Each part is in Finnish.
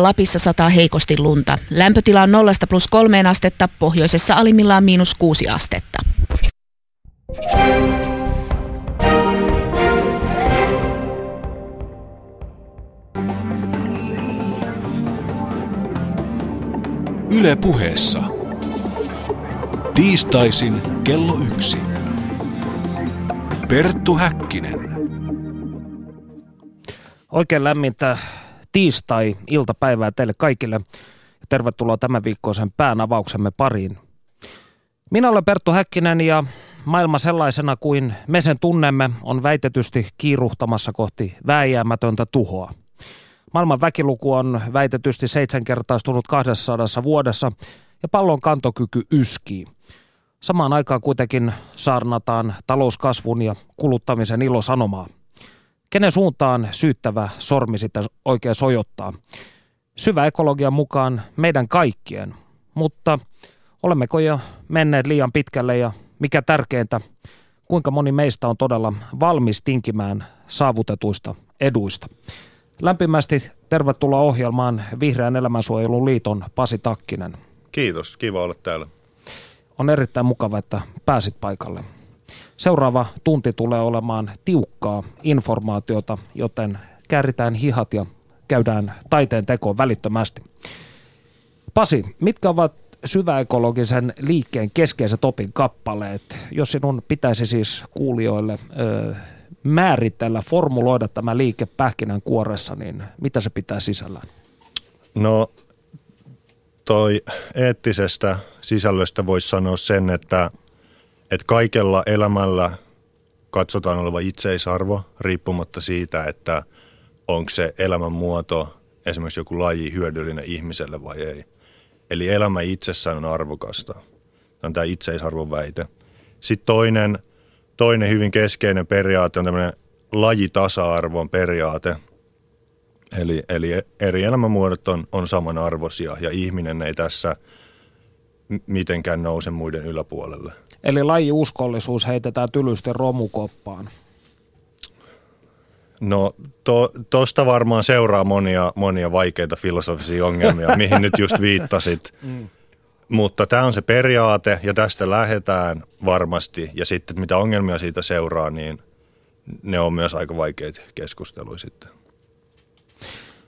Lapissa sataa heikosti lunta. Lämpötila on 0 plus 3 astetta, pohjoisessa alimmillaan miinus 6 astetta. Yle puheessa. Tiistaisin kello yksi. Perttu Häkkinen. Oikein lämmintä tiistai-iltapäivää teille kaikille ja tervetuloa tämän viikkoisen päänavauksemme pariin. Minä olen Perttu Häkkinen ja maailma sellaisena kuin me sen tunnemme on väitetysti kiiruhtamassa kohti vääjäämätöntä tuhoa. Maailman väkiluku on väitetysti seitsemänkertaistunut 200 vuodessa ja pallon kantokyky yskii. Samaan aikaan kuitenkin saarnataan talouskasvun ja kuluttamisen ilosanomaa. Kenen suuntaan syyttävä sormi sitä oikein sojottaa? Syvä ekologian mukaan meidän kaikkien, mutta olemmeko jo menneet liian pitkälle ja mikä tärkeintä, kuinka moni meistä on todella valmis tinkimään saavutetuista eduista? Lämpimästi tervetuloa ohjelmaan Vihreän elämänsuojelun liiton Pasi Takkinen. Kiitos, kiva olla täällä. On erittäin mukava, että pääsit paikalle. Seuraava tunti tulee olemaan tiukkaa informaatiota, joten kääritään hihat ja käydään taiteen tekoon välittömästi. Pasi, mitkä ovat syväekologisen liikkeen keskeiset opin kappaleet, jos sinun pitäisi siis kuulijoille ö, määritellä, formuloida tämä liike pähkinän kuoressa, niin mitä se pitää sisällään? No toi eettisestä sisällöstä voisi sanoa sen, että, että kaikella elämällä katsotaan oleva itseisarvo riippumatta siitä, että onko se elämänmuoto, esimerkiksi joku laji hyödyllinen ihmiselle vai ei. Eli elämä itsessään on arvokasta. Tämä on tämä itseisarvon väite. Sitten toinen, toinen hyvin keskeinen periaate on tämmöinen lajitasa-arvon periaate – Eli, eli eri elämänmuodot on, on samanarvoisia ja ihminen ei tässä mitenkään nouse muiden yläpuolelle. Eli lajiuskollisuus heitetään tylysti romukoppaan. No tuosta to, varmaan seuraa monia, monia vaikeita filosofisia ongelmia, mihin nyt just viittasit. Mm. Mutta tämä on se periaate ja tästä lähdetään varmasti. Ja sitten mitä ongelmia siitä seuraa, niin ne on myös aika vaikeita keskusteluja sitten.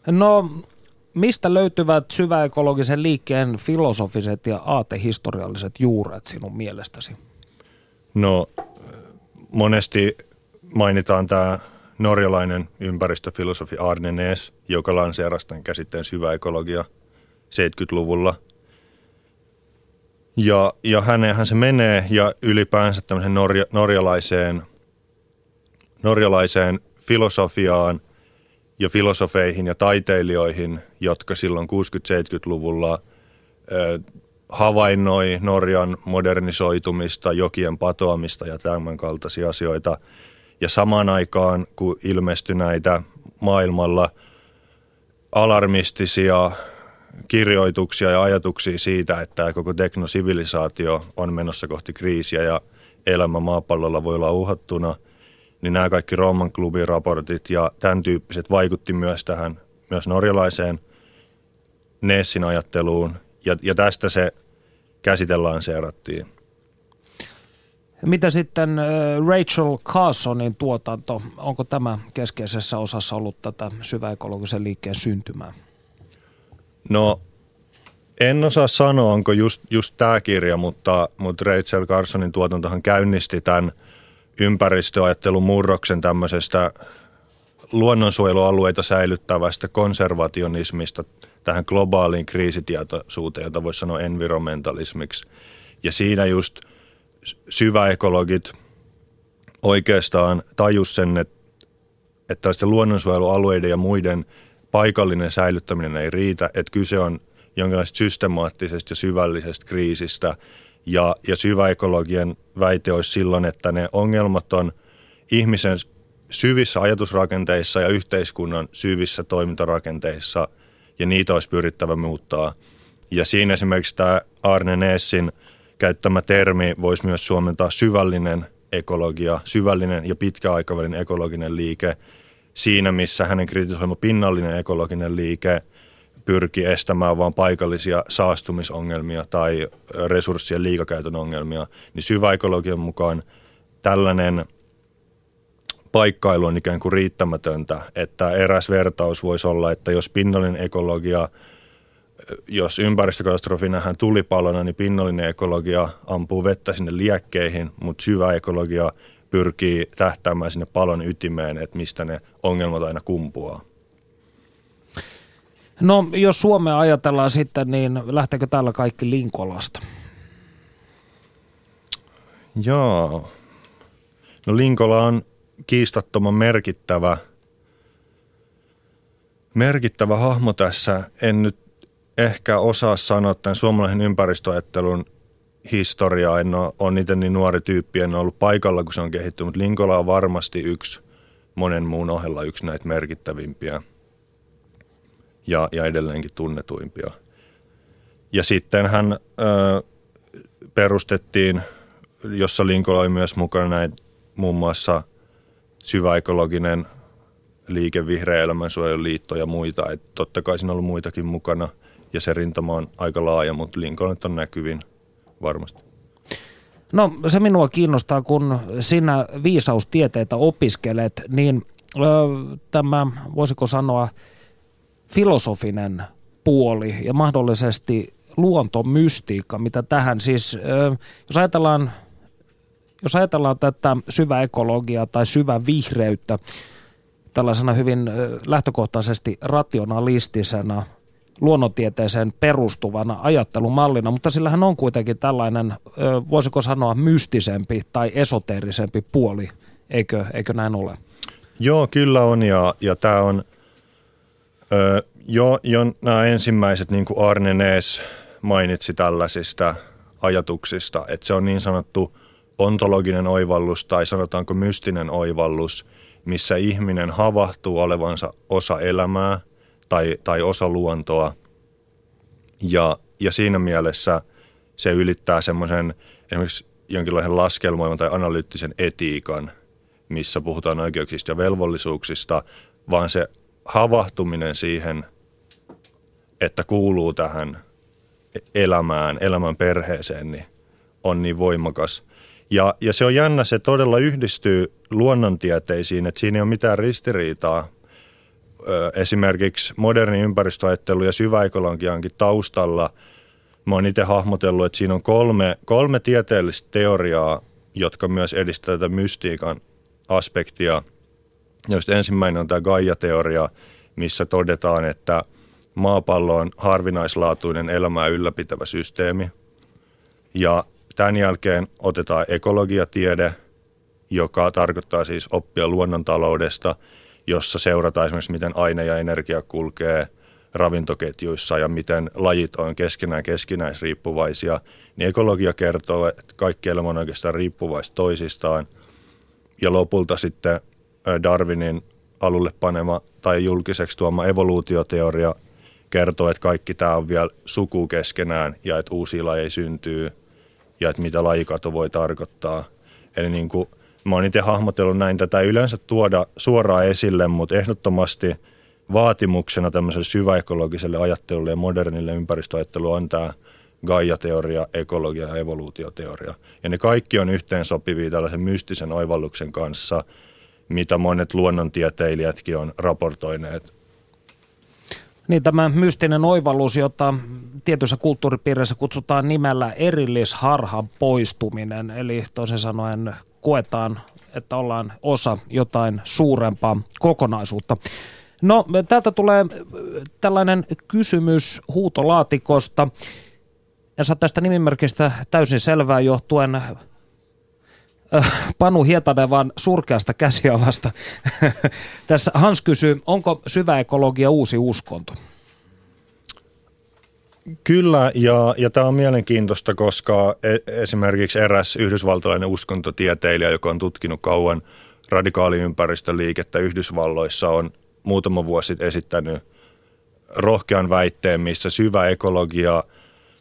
No, mistä löytyvät syväekologisen liikkeen filosofiset ja aatehistorialliset juuret sinun mielestäsi? No, monesti mainitaan tämä norjalainen ympäristöfilosofi Arne Nees, joka lanseerasi tämän käsitteen syväekologia 70-luvulla. Ja, ja häneenhän se menee ja ylipäänsä tämmöiseen norja, norjalaiseen, norjalaiseen filosofiaan – ja filosofeihin ja taiteilijoihin, jotka silloin 60-70-luvulla havainnoi Norjan modernisoitumista, jokien patoamista ja tämän kaltaisia asioita. Ja samaan aikaan, kun ilmestyi näitä maailmalla alarmistisia kirjoituksia ja ajatuksia siitä, että koko teknosivilisaatio on menossa kohti kriisiä ja elämä maapallolla voi olla uhattuna – niin nämä kaikki Rooman klubin raportit ja tämän tyyppiset vaikutti myös tähän myös norjalaiseen Nessin ajatteluun ja, ja tästä se käsitellaan seerattiin. Mitä sitten Rachel Carsonin tuotanto, onko tämä keskeisessä osassa ollut tätä syväekologisen liikkeen syntymää? No en osaa sanoa, onko just, just tämä kirja, mutta, mutta Rachel Carsonin tuotantohan käynnisti tämän – ympäristöajattelun murroksen tämmöisestä luonnonsuojelualueita säilyttävästä konservationismista tähän globaaliin kriisitietoisuuteen, jota voisi sanoa environmentalismiksi. Ja siinä just syväekologit oikeastaan tajus sen, että, että luonnonsuojelualueiden ja muiden paikallinen säilyttäminen ei riitä, että kyse on jonkinlaisesta systemaattisesta ja syvällisestä kriisistä – ja, ja syväekologien väite olisi silloin, että ne ongelmat on ihmisen syvissä ajatusrakenteissa ja yhteiskunnan syvissä toimintarakenteissa, ja niitä olisi pyrittävä muuttaa. Ja siinä esimerkiksi tämä Arne Neessin käyttämä termi voisi myös suomentaa syvällinen ekologia, syvällinen ja pitkäaikavälin ekologinen liike. Siinä, missä hänen kritisoima pinnallinen ekologinen liike pyrki estämään vain paikallisia saastumisongelmia tai resurssien liikakäytön ongelmia, niin syväekologian mukaan tällainen paikkailu on ikään kuin riittämätöntä, että eräs vertaus voisi olla, että jos pinnallinen ekologia, jos ympäristökatastrofi nähdään tulipalona, niin pinnallinen ekologia ampuu vettä sinne liekkeihin, mutta syvä ekologia pyrkii tähtäämään sinne palon ytimeen, että mistä ne ongelmat aina kumpuaa. No jos Suomea ajatellaan sitten, niin lähteekö täällä kaikki Linkolasta? Joo. No Linkola on kiistattoman merkittävä, merkittävä hahmo tässä. En nyt ehkä osaa sanoa tämän suomalaisen ympäristöajattelun historiaa. En ole, ole niitä niin nuori tyyppi, en ole ollut paikalla, kun se on kehittynyt. Linkola on varmasti yksi monen muun ohella yksi näitä merkittävimpiä – ja, ja edelleenkin tunnetuimpia. Ja sitten hän ö, perustettiin, jossa Linkola oli myös mukana näin muun muassa syväekologinen liike, Vihreä elämänsuojeluliitto ja muita. Et totta kai siinä on ollut muitakin mukana ja se rintama on aika laaja, mutta Lincoln on näkyvin varmasti. No se minua kiinnostaa, kun sinä viisaustieteitä opiskelet, niin ö, tämä, voisiko sanoa, filosofinen puoli ja mahdollisesti luontomystiikka, mitä tähän siis, jos ajatellaan, jos ajatellaan tätä syväekologiaa tai syvävihreyttä tällaisena hyvin lähtökohtaisesti rationalistisena luonnontieteeseen perustuvana ajattelumallina, mutta sillähän on kuitenkin tällainen, voisiko sanoa, mystisempi tai esoteerisempi puoli, eikö, eikö näin ole? Joo, kyllä on ja, ja tämä on Öö, jo, jo nämä ensimmäiset, niin kuin Arne Nees mainitsi tällaisista ajatuksista, että se on niin sanottu ontologinen oivallus tai sanotaanko mystinen oivallus, missä ihminen havahtuu olevansa osa elämää tai, tai osa luontoa. Ja, ja siinä mielessä se ylittää semmoisen esimerkiksi jonkinlaisen laskelmoiman tai analyyttisen etiikan, missä puhutaan oikeuksista ja velvollisuuksista, vaan se havahtuminen siihen, että kuuluu tähän elämään, elämän perheeseen, niin on niin voimakas. Ja, ja se on jännä, se todella yhdistyy luonnontieteisiin, että siinä ei ole mitään ristiriitaa. Esimerkiksi moderni ympäristöajattelu ja syväekologiankin taustalla mä oon itse hahmotellut, että siinä on kolme, kolme tieteellistä teoriaa, jotka myös edistävät tätä mystiikan aspektia – joista ensimmäinen on tämä Gaia-teoria, missä todetaan, että maapallo on harvinaislaatuinen elämää ylläpitävä systeemi. Ja tämän jälkeen otetaan ekologiatiede, joka tarkoittaa siis oppia luonnontaloudesta, jossa seurataan esimerkiksi, miten aine ja energia kulkee ravintoketjuissa ja miten lajit on keskenään keskinäisriippuvaisia, niin ekologia kertoo, että kaikki elämä on oikeastaan riippuvaista toisistaan. Ja lopulta sitten Darwinin alulle panema tai julkiseksi tuoma evoluutioteoria kertoo, että kaikki tämä on vielä suku keskenään ja että uusia lajeja syntyy ja että mitä lajikato voi tarkoittaa. Eli niin kuin, mä oon itse hahmotellut näin, tätä ei yleensä tuoda suoraan esille, mutta ehdottomasti vaatimuksena tämmöiselle syväekologiselle ajattelulle ja modernille ympäristöajattelulle on tämä Gaia-teoria, ekologia ja evoluutioteoria. Ja ne kaikki on yhteensopivia tällaisen mystisen oivalluksen kanssa – mitä monet luonnontieteilijätkin on raportoineet. Niin tämä mystinen oivallus, jota tietyissä kulttuuripiireissä kutsutaan nimellä erillisharhan poistuminen, eli toisin sanoen koetaan, että ollaan osa jotain suurempaa kokonaisuutta. No, täältä tulee tällainen kysymys huutolaatikosta. En saa tästä nimimerkistä täysin selvää johtuen Panu Hietanen vaan surkeasta käsialasta. Tässä Hans kysyy, onko syväekologia uusi uskonto? Kyllä, ja, ja tämä on mielenkiintoista, koska e- esimerkiksi eräs yhdysvaltalainen uskontotieteilijä, joka on tutkinut kauan radikaaliympäristöliikettä Yhdysvalloissa, on muutama vuosi sitten esittänyt rohkean väitteen, missä syvä ekologia –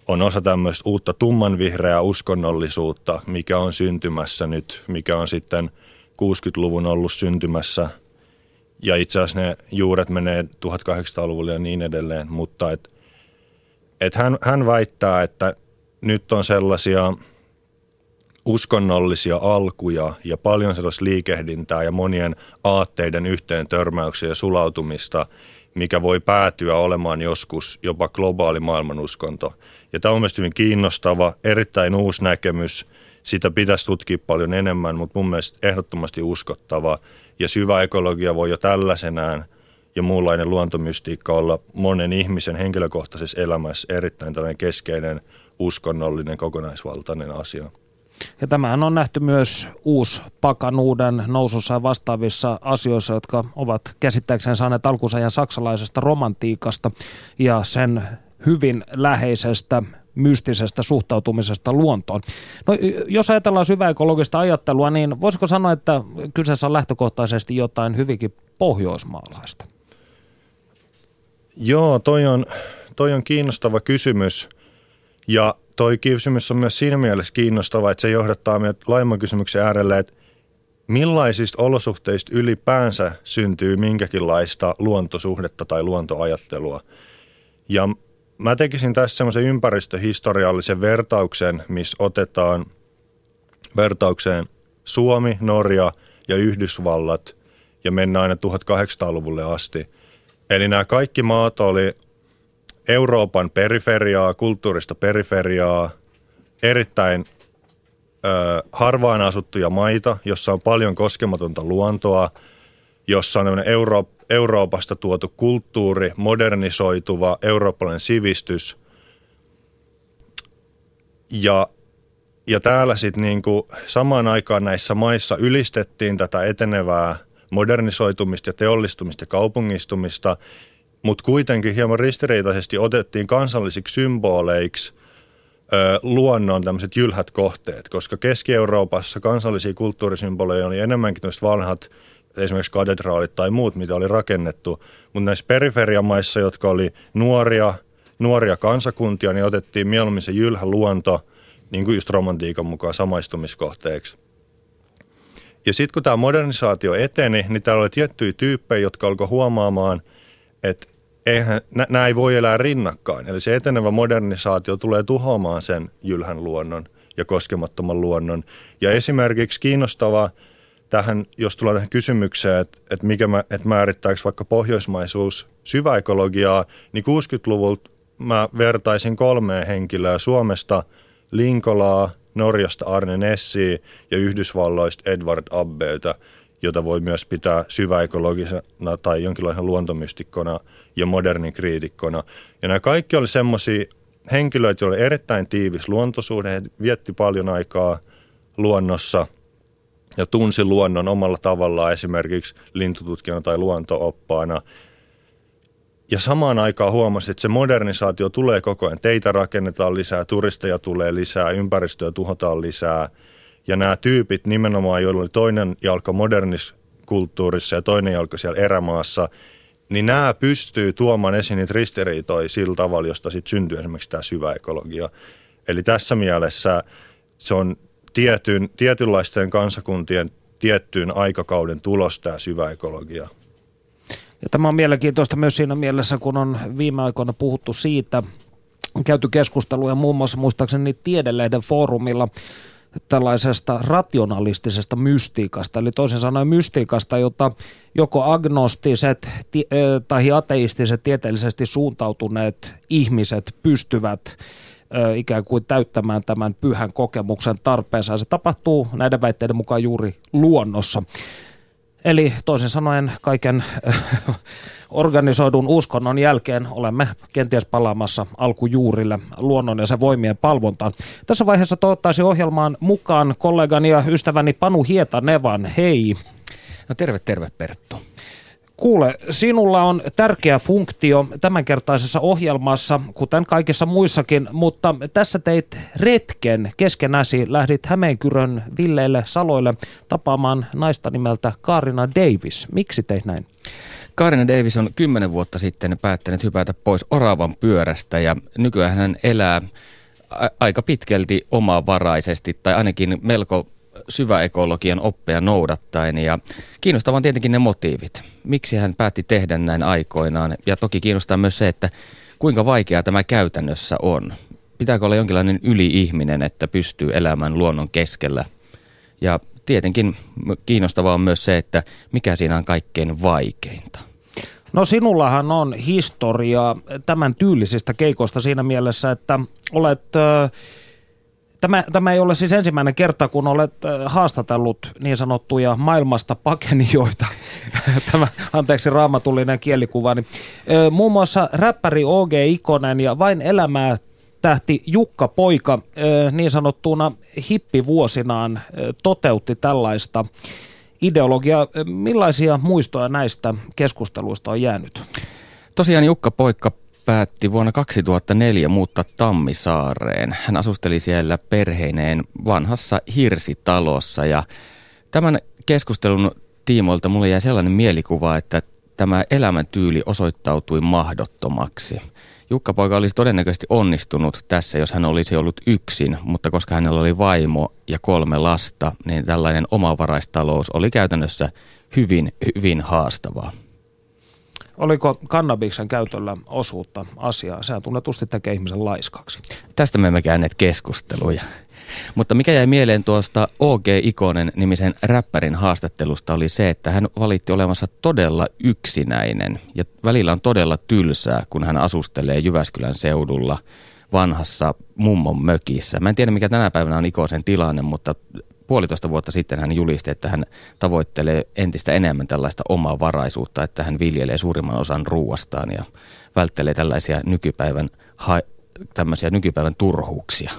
on osa tämmöistä uutta tummanvihreää uskonnollisuutta, mikä on syntymässä nyt, mikä on sitten 60-luvun ollut syntymässä ja itse asiassa ne juuret menee 1800-luvulle ja niin edelleen, mutta et, et hän, hän väittää, että nyt on sellaisia uskonnollisia alkuja ja paljon sellaista liikehdintää ja monien aatteiden yhteen törmäyksiä ja sulautumista, mikä voi päätyä olemaan joskus jopa globaali maailmanuskonto. Ja tämä on mielestäni hyvin kiinnostava, erittäin uusi näkemys. Sitä pitäisi tutkia paljon enemmän, mutta mun mielestä ehdottomasti uskottava. Ja syvä ekologia voi jo tällaisenään ja muunlainen luontomystiikka olla monen ihmisen henkilökohtaisessa elämässä erittäin tällainen keskeinen uskonnollinen kokonaisvaltainen asia. Ja tämähän on nähty myös pakanuuden nousussa ja vastaavissa asioissa, jotka ovat käsittääkseen saaneet alkunsa saksalaisesta romantiikasta ja sen hyvin läheisestä mystisestä suhtautumisesta luontoon. No, jos ajatellaan syväekologista ajattelua, niin voisiko sanoa, että kyseessä on lähtökohtaisesti jotain hyvinkin pohjoismaalaista? Joo, toi on, toi on kiinnostava kysymys. Ja toi kysymys on myös siinä mielessä kiinnostava, että se johdattaa meidät laajemman kysymyksen äärelle, että millaisista olosuhteista ylipäänsä syntyy minkäkinlaista luontosuhdetta tai luontoajattelua. Ja mä tekisin tässä semmoisen ympäristöhistoriallisen vertauksen, missä otetaan vertaukseen Suomi, Norja ja Yhdysvallat ja mennään aina 1800-luvulle asti. Eli nämä kaikki maat oli Euroopan periferiaa, kulttuurista periferiaa, erittäin ö, harvaan asuttuja maita, jossa on paljon koskematonta luontoa, jossa on Euro- Euroopasta tuotu kulttuuri, modernisoituva eurooppalainen sivistys. Ja, ja täällä sitten niinku samaan aikaan näissä maissa ylistettiin tätä etenevää modernisoitumista ja teollistumista ja kaupungistumista – mutta kuitenkin hieman ristiriitaisesti otettiin kansallisiksi symboleiksi luonnon tämmöiset jylhät kohteet, koska Keski-Euroopassa kansallisia kulttuurisymboleja oli enemmänkin tämmöiset vanhat esimerkiksi katedraalit tai muut, mitä oli rakennettu, mutta näissä periferiamaissa, jotka oli nuoria, nuoria kansakuntia, niin otettiin mieluummin se jylhä luonto, niin kuin just romantiikan mukaan samaistumiskohteeksi. Ja sitten kun tämä modernisaatio eteni, niin täällä oli tiettyjä tyyppejä, jotka alkoi huomaamaan, että eihän, nämä ei voi elää rinnakkain. Eli se etenevä modernisaatio tulee tuhoamaan sen jylhän luonnon ja koskemattoman luonnon. Ja esimerkiksi kiinnostava tähän, jos tulee tähän kysymykseen, että, että, mikä mä, että määrittääkö vaikka pohjoismaisuus syväekologiaa, niin 60-luvulta mä vertaisin kolmeen henkilöä Suomesta, Linkolaa, Norjasta Arne Nessi ja Yhdysvalloista Edward Abbeyta, jota voi myös pitää syväekologisena tai jonkinlaisena luontomystikkona – ja modernin kriitikkona. Ja nämä kaikki oli semmoisia henkilöitä, joilla oli erittäin tiivis luontosuhde. He vietti paljon aikaa luonnossa ja tunsi luonnon omalla tavallaan esimerkiksi lintututkijana tai luontooppaana. Ja samaan aikaan huomasi, että se modernisaatio tulee koko ajan. Teitä rakennetaan lisää, turisteja tulee lisää, ympäristöä tuhotaan lisää. Ja nämä tyypit nimenomaan, joilla oli toinen jalka moderniskulttuurissa ja toinen jalka siellä erämaassa – niin nämä pystyy tuomaan esiin niitä ristiriitoja sillä tavalla, josta sitten syntyy esimerkiksi tämä syvä ekologia. Eli tässä mielessä se on tietyn, tietynlaisten kansakuntien tiettyyn aikakauden tulos tämä syvä ekologia. Ja tämä on mielenkiintoista myös siinä mielessä, kun on viime aikoina puhuttu siitä, käyty keskusteluja muun muassa muistaakseni Tiedelehden foorumilla tällaisesta rationalistisesta mystiikasta, eli toisin sanoen mystiikasta, jota joko agnostiset tai ateistiset tieteellisesti suuntautuneet ihmiset pystyvät ikään kuin täyttämään tämän pyhän kokemuksen tarpeensa. Se tapahtuu näiden väitteiden mukaan juuri luonnossa. Eli toisin sanoen kaiken organisoidun uskonnon jälkeen olemme kenties palaamassa alkujuurille luonnon ja sen voimien palvontaan. Tässä vaiheessa toivottaisin ohjelmaan mukaan kollegani ja ystäväni Panu Hietanevan. Hei. No terve, terve Perttu. Kuule, sinulla on tärkeä funktio tämänkertaisessa ohjelmassa, kuten kaikissa muissakin, mutta tässä teit retken keskenäsi, lähdit Hämeenkyrön villeille saloille tapaamaan naista nimeltä Kaarina Davis. Miksi teit näin? Kaarina Davis on kymmenen vuotta sitten päättänyt hypätä pois oravan pyörästä ja nykyään hän elää aika pitkälti omavaraisesti tai ainakin melko syväekologian oppeja noudattaen ja kiinnostavaa on tietenkin ne motiivit. Miksi hän päätti tehdä näin aikoinaan ja toki kiinnostaa myös se, että kuinka vaikeaa tämä käytännössä on. Pitääkö olla jonkinlainen yli-ihminen, että pystyy elämään luonnon keskellä ja tietenkin kiinnostavaa on myös se, että mikä siinä on kaikkein vaikeinta. No sinullahan on historia tämän tyylisistä keikoista siinä mielessä, että olet... Tämä, tämä ei ole siis ensimmäinen kerta, kun olet haastatellut niin sanottuja maailmasta pakenijoita. tämä, anteeksi, raamatullinen kielikuva. Niin, muun muassa räppäri O.G. Ikonen ja Vain elämää tähti Jukka Poika niin sanottuna hippivuosinaan toteutti tällaista ideologiaa. Millaisia muistoja näistä keskusteluista on jäänyt? Tosiaan Jukka Poika päätti vuonna 2004 muuttaa Tammisaareen. Hän asusteli siellä perheineen vanhassa hirsitalossa ja tämän keskustelun tiimoilta mulle jäi sellainen mielikuva, että tämä elämäntyyli osoittautui mahdottomaksi. Jukka-poika olisi todennäköisesti onnistunut tässä, jos hän olisi ollut yksin, mutta koska hänellä oli vaimo ja kolme lasta, niin tällainen omavaraistalous oli käytännössä hyvin, hyvin haastavaa. Oliko kannabiksen käytöllä osuutta asiaa? Sehän tunnetusti tekee ihmisen laiskaksi. Tästä me emme käyneet keskusteluja. Mutta mikä jäi mieleen tuosta OG Ikonen nimisen räppärin haastattelusta oli se, että hän valitti olevansa todella yksinäinen ja välillä on todella tylsää, kun hän asustelee Jyväskylän seudulla vanhassa mummon mökissä. Mä en tiedä, mikä tänä päivänä on Ikosen tilanne, mutta puolitoista vuotta sitten hän julisti, että hän tavoittelee entistä enemmän tällaista omaa varaisuutta, että hän viljelee suurimman osan ruuastaan ja välttelee tällaisia nykypäivän, ha- tämmöisiä nykypäivän turhuuksia.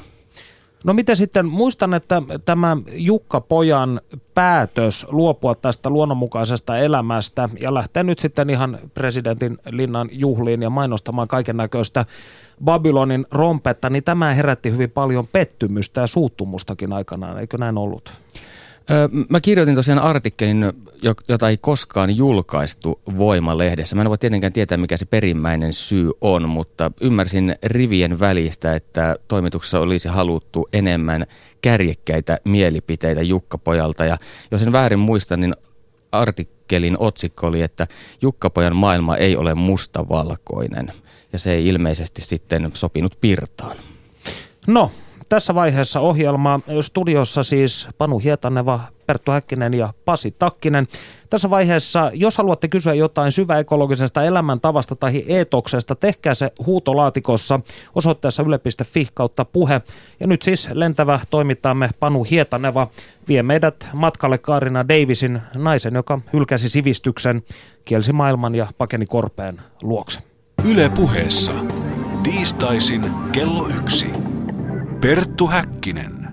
No miten sitten, muistan, että tämä Jukka Pojan päätös luopua tästä luonnonmukaisesta elämästä ja lähteä nyt sitten ihan presidentin linnan juhliin ja mainostamaan kaiken näköistä Babylonin rompetta, niin tämä herätti hyvin paljon pettymystä ja suuttumustakin aikanaan, eikö näin ollut? Mä kirjoitin tosiaan artikkelin, jota ei koskaan julkaistu Voima-lehdessä. Mä en voi tietenkään tietää, mikä se perimmäinen syy on, mutta ymmärsin rivien välistä, että toimituksessa olisi haluttu enemmän kärjekkäitä mielipiteitä Jukka-pojalta. Ja jos en väärin muista, niin artikkelin otsikko oli, että Jukka-pojan maailma ei ole mustavalkoinen. Ja se ei ilmeisesti sitten sopinut Pirtaan. No, tässä vaiheessa ohjelma studiossa siis Panu Hietaneva, Perttu Häkkinen ja Pasi Takkinen. Tässä vaiheessa, jos haluatte kysyä jotain syväekologisesta elämäntavasta tai eetoksesta, tehkää se huutolaatikossa osoitteessa yle.fi kautta puhe. Ja nyt siis lentävä toimittajamme Panu Hietaneva vie meidät matkalle Kaarina Davisin naisen, joka hylkäsi sivistyksen, kielsi maailman ja pakeni korpeen luokse. Yle puheessa. Tiistaisin kello yksi. Perttu Häkkinen.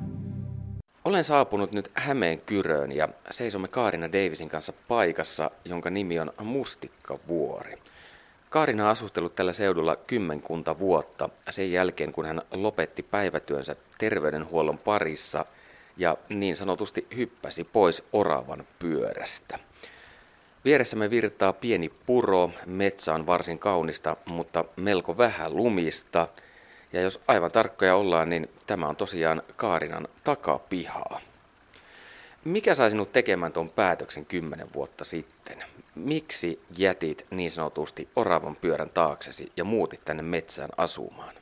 Olen saapunut nyt Hämeen kyröön ja seisomme Kaarina Davisin kanssa paikassa, jonka nimi on Mustikkavuori. Kaarina on asustellut tällä seudulla kymmenkunta vuotta sen jälkeen, kun hän lopetti päivätyönsä terveydenhuollon parissa ja niin sanotusti hyppäsi pois oravan pyörästä. Vieressämme virtaa pieni puro, metsä on varsin kaunista, mutta melko vähän lumista – ja jos aivan tarkkoja ollaan, niin tämä on tosiaan Kaarinan takapihaa. Mikä sai sinut tekemään tuon päätöksen kymmenen vuotta sitten? Miksi jätit niin sanotusti oravan pyörän taaksesi ja muutit tänne metsään asumaan?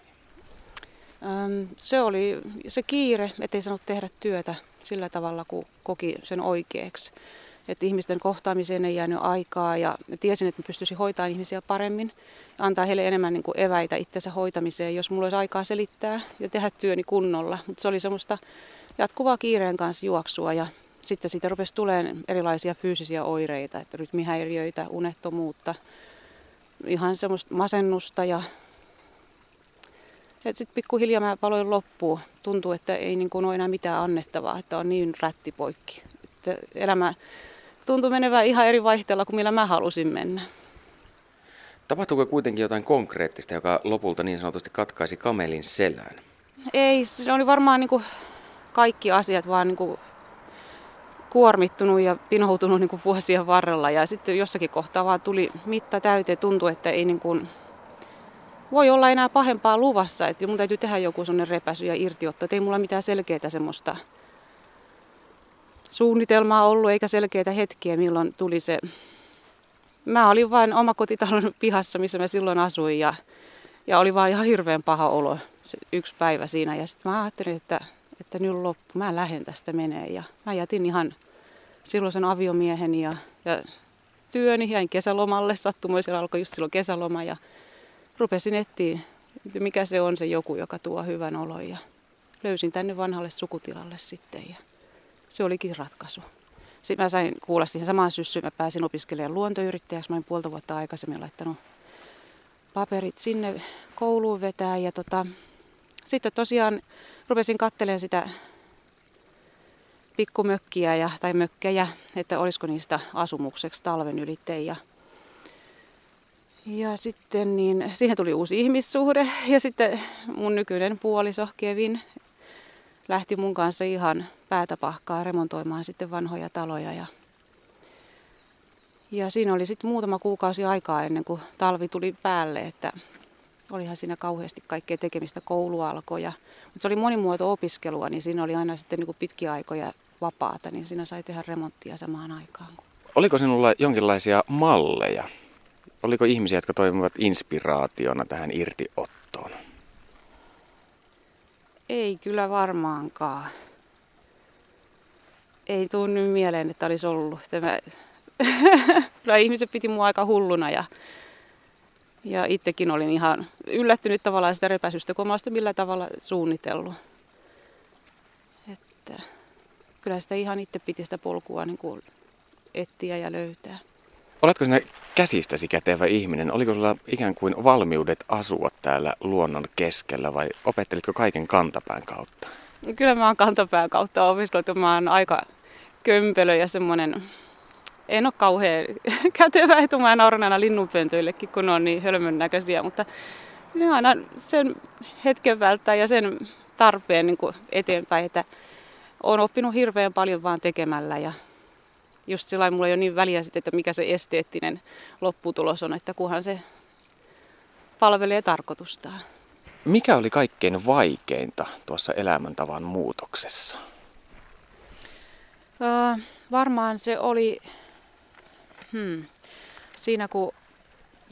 Se oli se kiire, ettei saanut tehdä työtä sillä tavalla, kun koki sen oikeaksi että ihmisten kohtaamiseen ei jäänyt aikaa ja tiesin, että pystyisin hoitamaan ihmisiä paremmin, antaa heille enemmän niin kuin eväitä itsensä hoitamiseen, jos mulla olisi aikaa selittää ja tehdä työni kunnolla. Mutta se oli semmoista jatkuvaa kiireen kanssa juoksua ja sitten siitä rupesi tulemaan erilaisia fyysisiä oireita, että rytmihäiriöitä, unettomuutta, ihan semmoista masennusta ja sitten pikkuhiljaa mä paloin loppuun. Tuntuu, että ei niin kuin ole enää mitään annettavaa, että on niin rättipoikki. Että elämä tuntui menevän ihan eri vaihteella kuin millä mä halusin mennä. Tapahtuuko kuitenkin jotain konkreettista, joka lopulta niin sanotusti katkaisi kamelin selään? Ei, se oli varmaan niin kuin kaikki asiat vaan niin kuin kuormittunut ja pinoutunut niin kuin vuosien varrella. Ja sitten jossakin kohtaa vaan tuli mitta täyteen, tuntui, että ei niin kuin voi olla enää pahempaa luvassa. Että mun täytyy tehdä joku sellainen repäsy ja irtiotto. Että ei mulla mitään selkeää semmoista suunnitelmaa ollut eikä selkeitä hetkiä, milloin tuli se. Mä olin vain omakotitalon pihassa, missä mä silloin asuin ja, ja oli vaan ihan hirveän paha olo se yksi päivä siinä. Ja sitten mä ajattelin, että, että nyt loppu, mä lähden tästä menee. Ja mä jätin ihan silloisen aviomieheni ja, ja työni, jäin kesälomalle, sattumoisella alkoi just silloin kesäloma ja rupesin etsiä, mikä se on se joku, joka tuo hyvän olon ja löysin tänne vanhalle sukutilalle sitten ja se olikin ratkaisu. Sitten mä sain kuulla siihen samaan syssyyn, mä pääsin opiskelemaan luontoyrittäjäksi, mä olin puolta vuotta aikaisemmin laittanut paperit sinne kouluun vetää ja tota, sitten tosiaan rupesin katselemaan sitä pikkumökkiä ja, tai mökkejä, että olisiko niistä asumukseksi talven ylitteen. Ja, ja sitten niin, siihen tuli uusi ihmissuhde ja sitten mun nykyinen puoliso Kevin lähti mun kanssa ihan päätä pahkaa remontoimaan sitten vanhoja taloja. Ja, ja siinä oli sitten muutama kuukausi aikaa ennen kuin talvi tuli päälle, että olihan siinä kauheasti kaikkea tekemistä, koulu alkoi. Ja, mutta se oli monimuoto opiskelua, niin siinä oli aina sitten niin pitkiä aikoja vapaata, niin siinä sai tehdä remonttia samaan aikaan. Oliko sinulla jonkinlaisia malleja? Oliko ihmisiä, jotka toimivat inspiraationa tähän irtiottoon? Ei kyllä varmaankaan. Ei tule nyt mieleen, että olisi ollut. Tämä... kyllä ihmiset piti mua aika hulluna ja, ja itsekin olin ihan yllättynyt tavallaan sitä repäisystä, kun mä millä tavalla suunnitellut. Että kyllä sitä ihan itse piti sitä polkua niin kuin etsiä ja löytää. Oletko sinä käsistäsi kätevä ihminen? Oliko sulla ikään kuin valmiudet asua täällä luonnon keskellä vai opettelitko kaiken kantapään kautta? Kyllä mä oon kantapään kautta opiskellut. Mä oon aika kömpelö ja semmoinen, en ole kauhean kätevä, mä nauran linnunpöntöillekin, kun ne on niin hölmön näköisiä, mutta ne aina sen hetken välttää ja sen tarpeen niin eteenpäin, että olen oppinut hirveän paljon vaan tekemällä ja just sillä mulla ei ole niin väliä sitten, että mikä se esteettinen lopputulos on, että kunhan se palvelee tarkoitustaan. Mikä oli kaikkein vaikeinta tuossa elämäntavan muutoksessa? Öö, varmaan se oli hmm, siinä, kun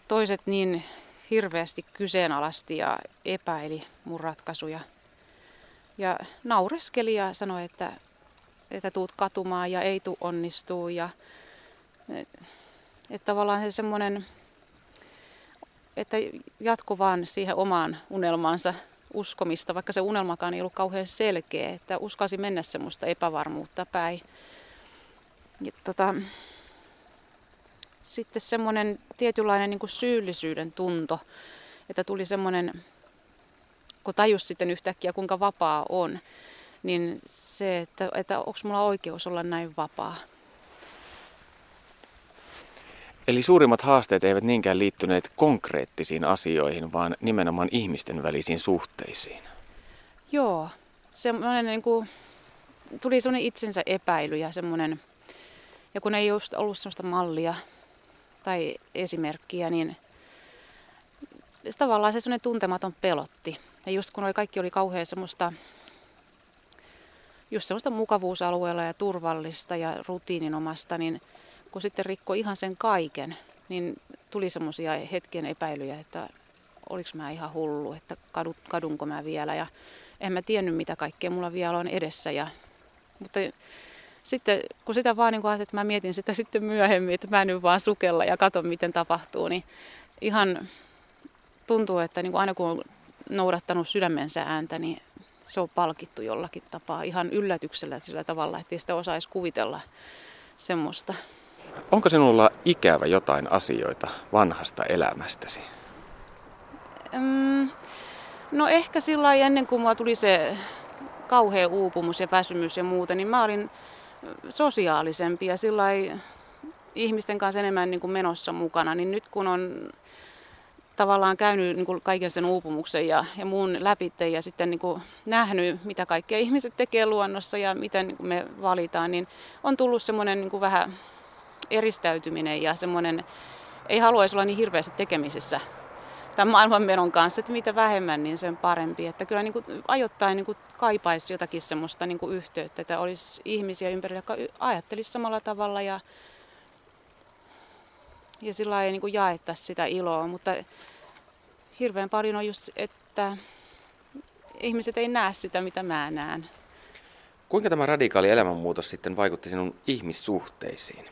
toiset niin hirveästi kyseenalasti ja epäili mun ratkaisuja – ja naureskeli ja sanoi, että, että tuut katumaan ja ei tu onnistuu. Ja, että tavallaan se semmoinen, että jatku vaan siihen omaan unelmaansa uskomista, vaikka se unelmakaan ei ollut kauhean selkeä, että uskasi mennä semmoista epävarmuutta päin. Ja tota, sitten semmoinen tietynlainen niin syyllisyyden tunto, että tuli semmoinen kun tajus sitten yhtäkkiä, kuinka vapaa on, niin se, että, että onko mulla oikeus olla näin vapaa. Eli suurimmat haasteet eivät niinkään liittyneet konkreettisiin asioihin, vaan nimenomaan ihmisten välisiin suhteisiin. Joo, semmoinen niin kuin, tuli semmoinen itsensä epäily ja semmoinen, ja kun ei just ollut semmoista mallia tai esimerkkiä, niin tavallaan se semmoinen tuntematon pelotti. Ja just kun oli, kaikki oli kauhean semmoista, just semmoista mukavuusalueella ja turvallista ja rutiininomasta, niin kun sitten rikkoi ihan sen kaiken, niin tuli semmoisia hetken epäilyjä, että oliko mä ihan hullu, että kadut, kadunko mä vielä. Ja en mä tiennyt, mitä kaikkea mulla vielä on edessä. Ja, mutta sitten kun sitä vaan niin kuin että mä mietin sitä sitten myöhemmin, että mä nyt vaan sukella ja katon, miten tapahtuu, niin ihan tuntuu, että niin kuin aina kun on noudattanut sydämensä ääntä, niin se on palkittu jollakin tapaa ihan yllätyksellä sillä tavalla, että sitä osaisi kuvitella semmoista. Onko sinulla ikävä jotain asioita vanhasta elämästäsi? Mm, no ehkä sillä ennen kuin mulla tuli se kauhea uupumus ja väsymys ja muuta, niin mä olin sosiaalisempi ja sillä ihmisten kanssa enemmän niin kuin menossa mukana. Niin nyt kun on tavallaan käynyt niin kuin kaiken sen uupumuksen ja, ja muun läpi ja sitten niin kuin nähnyt, mitä kaikkea ihmiset tekee luonnossa ja miten niin kuin me valitaan, niin on tullut semmoinen niin kuin vähän eristäytyminen ja semmoinen, ei haluaisi olla niin hirveästi tekemisissä tämän maailmanmenon kanssa, että mitä vähemmän, niin sen parempi. Että kyllä niin kuin ajoittain niin kuin kaipaisi jotakin semmoista niin kuin yhteyttä, että olisi ihmisiä ympärillä, jotka ajattelisi samalla tavalla ja, ja sillä ei niin jaettaisi sitä iloa. Mutta hirveän paljon on just, että ihmiset ei näe sitä, mitä mä näen. Kuinka tämä radikaali elämänmuutos sitten vaikutti sinun ihmissuhteisiin?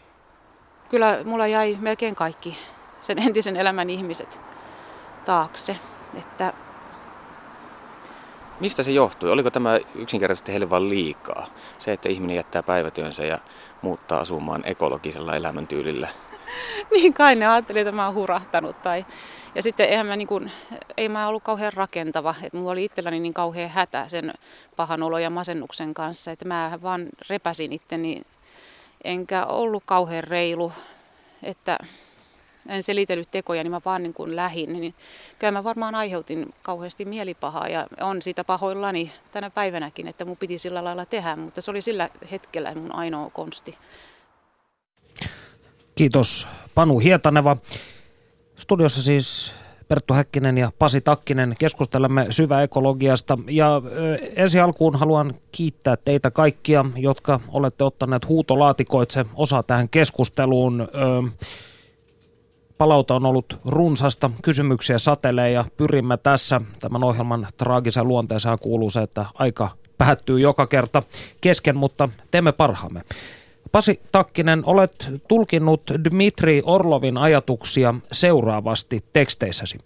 Kyllä mulla jäi melkein kaikki sen entisen elämän ihmiset taakse. Että Mistä se johtui? Oliko tämä yksinkertaisesti heille vain liikaa? Se, että ihminen jättää päivätyönsä ja muuttaa asumaan ekologisella elämäntyylillä. niin kai ne ajatteli, että mä oon hurahtanut. Tai... Ja sitten eihän mä niin kuin, ei mä ollut kauhean rakentava. Että mulla oli itselläni niin kauhean hätä sen pahan olo ja masennuksen kanssa. Että mä vaan repäsin itteni. Enkä ollut kauhean reilu. Että en selitellyt tekoja, niin mä vaan niin kuin lähin. Niin kyllä mä varmaan aiheutin kauheasti mielipahaa ja on siitä pahoillani tänä päivänäkin, että mun piti sillä lailla tehdä, mutta se oli sillä hetkellä mun ainoa konsti. Kiitos Panu Hietaneva. Studiossa siis Perttu Häkkinen ja Pasi Takkinen keskustelemme syväekologiasta. Ja ensi alkuun haluan kiittää teitä kaikkia, jotka olette ottaneet huutolaatikoitse osa tähän keskusteluun. Palauta on ollut runsasta, kysymyksiä satelee ja pyrimme tässä tämän ohjelman traagisen luonteeseen kuuluu se, että aika päättyy joka kerta kesken, mutta teemme parhaamme. Pasi Takkinen, olet tulkinnut Dmitri Orlovin ajatuksia seuraavasti teksteissäsi.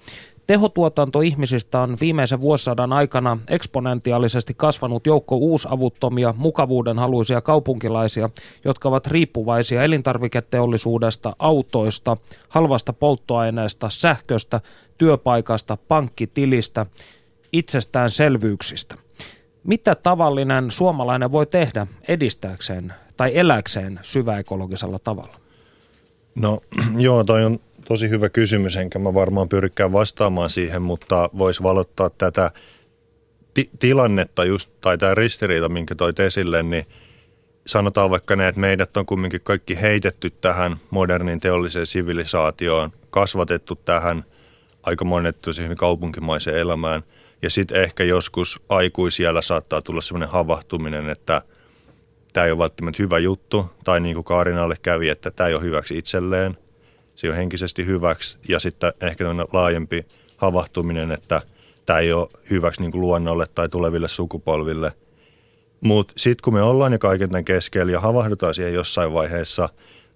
Tehotuotanto ihmisistä on viimeisen vuosisadan aikana eksponentiaalisesti kasvanut joukko uusavuttomia, mukavuudenhaluisia kaupunkilaisia, jotka ovat riippuvaisia elintarviketeollisuudesta, autoista, halvasta polttoaineesta, sähköstä, työpaikasta, pankkitilistä, itsestäänselvyyksistä. Mitä tavallinen suomalainen voi tehdä edistääkseen tai eläkseen syväekologisella tavalla? No joo, toi on tosi hyvä kysymys, enkä mä varmaan pyrikään vastaamaan siihen, mutta voisi valottaa tätä ti- tilannetta just, tai tämä ristiriita, minkä toit esille, niin sanotaan vaikka ne, että meidät on kumminkin kaikki heitetty tähän modernin teolliseen sivilisaatioon, kasvatettu tähän aika monettu siihen kaupunkimaiseen elämään. Ja sitten ehkä joskus aikuisiellä saattaa tulla sellainen havahtuminen, että tämä ei ole välttämättä hyvä juttu, tai niin kuin Kaarinalle kävi, että tämä ei ole hyväksi itselleen – se on henkisesti hyväksi ja sitten ehkä laajempi havahtuminen, että tämä ei ole hyväksi niin kuin luonnolle tai tuleville sukupolville. Mutta sitten kun me ollaan jo kaiken tämän keskellä ja havahdutaan siihen jossain vaiheessa,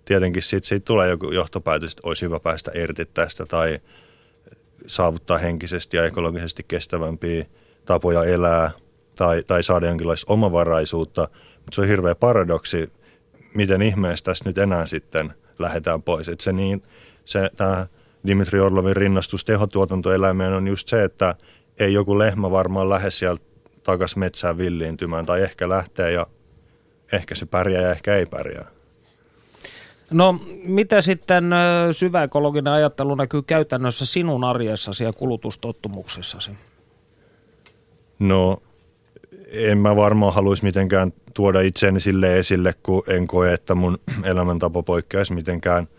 tietenkin sitten siitä tulee joku johtopäätös, että olisi hyvä päästä irti tästä tai saavuttaa henkisesti ja ekologisesti kestävämpiä tapoja elää tai, tai saada jonkinlaista omavaraisuutta. Mutta se on hirveä paradoksi, miten ihmeessä tässä nyt enää sitten lähdetään pois. Et se niin, se, tämä Dimitri Orlovin rinnastus tehotuotantoeläimeen on just se, että ei joku lehmä varmaan lähde sieltä takaisin metsään villiintymään, tai ehkä lähtee ja ehkä se pärjää ja ehkä ei pärjää. No, mitä sitten syväekologinen ajattelu näkyy käytännössä sinun arjessasi ja kulutustottumuksissasi? No, en mä varmaan haluaisi mitenkään tuoda itseäni sille esille, kun en koe, että mun elämäntapa poikkeaisi mitenkään –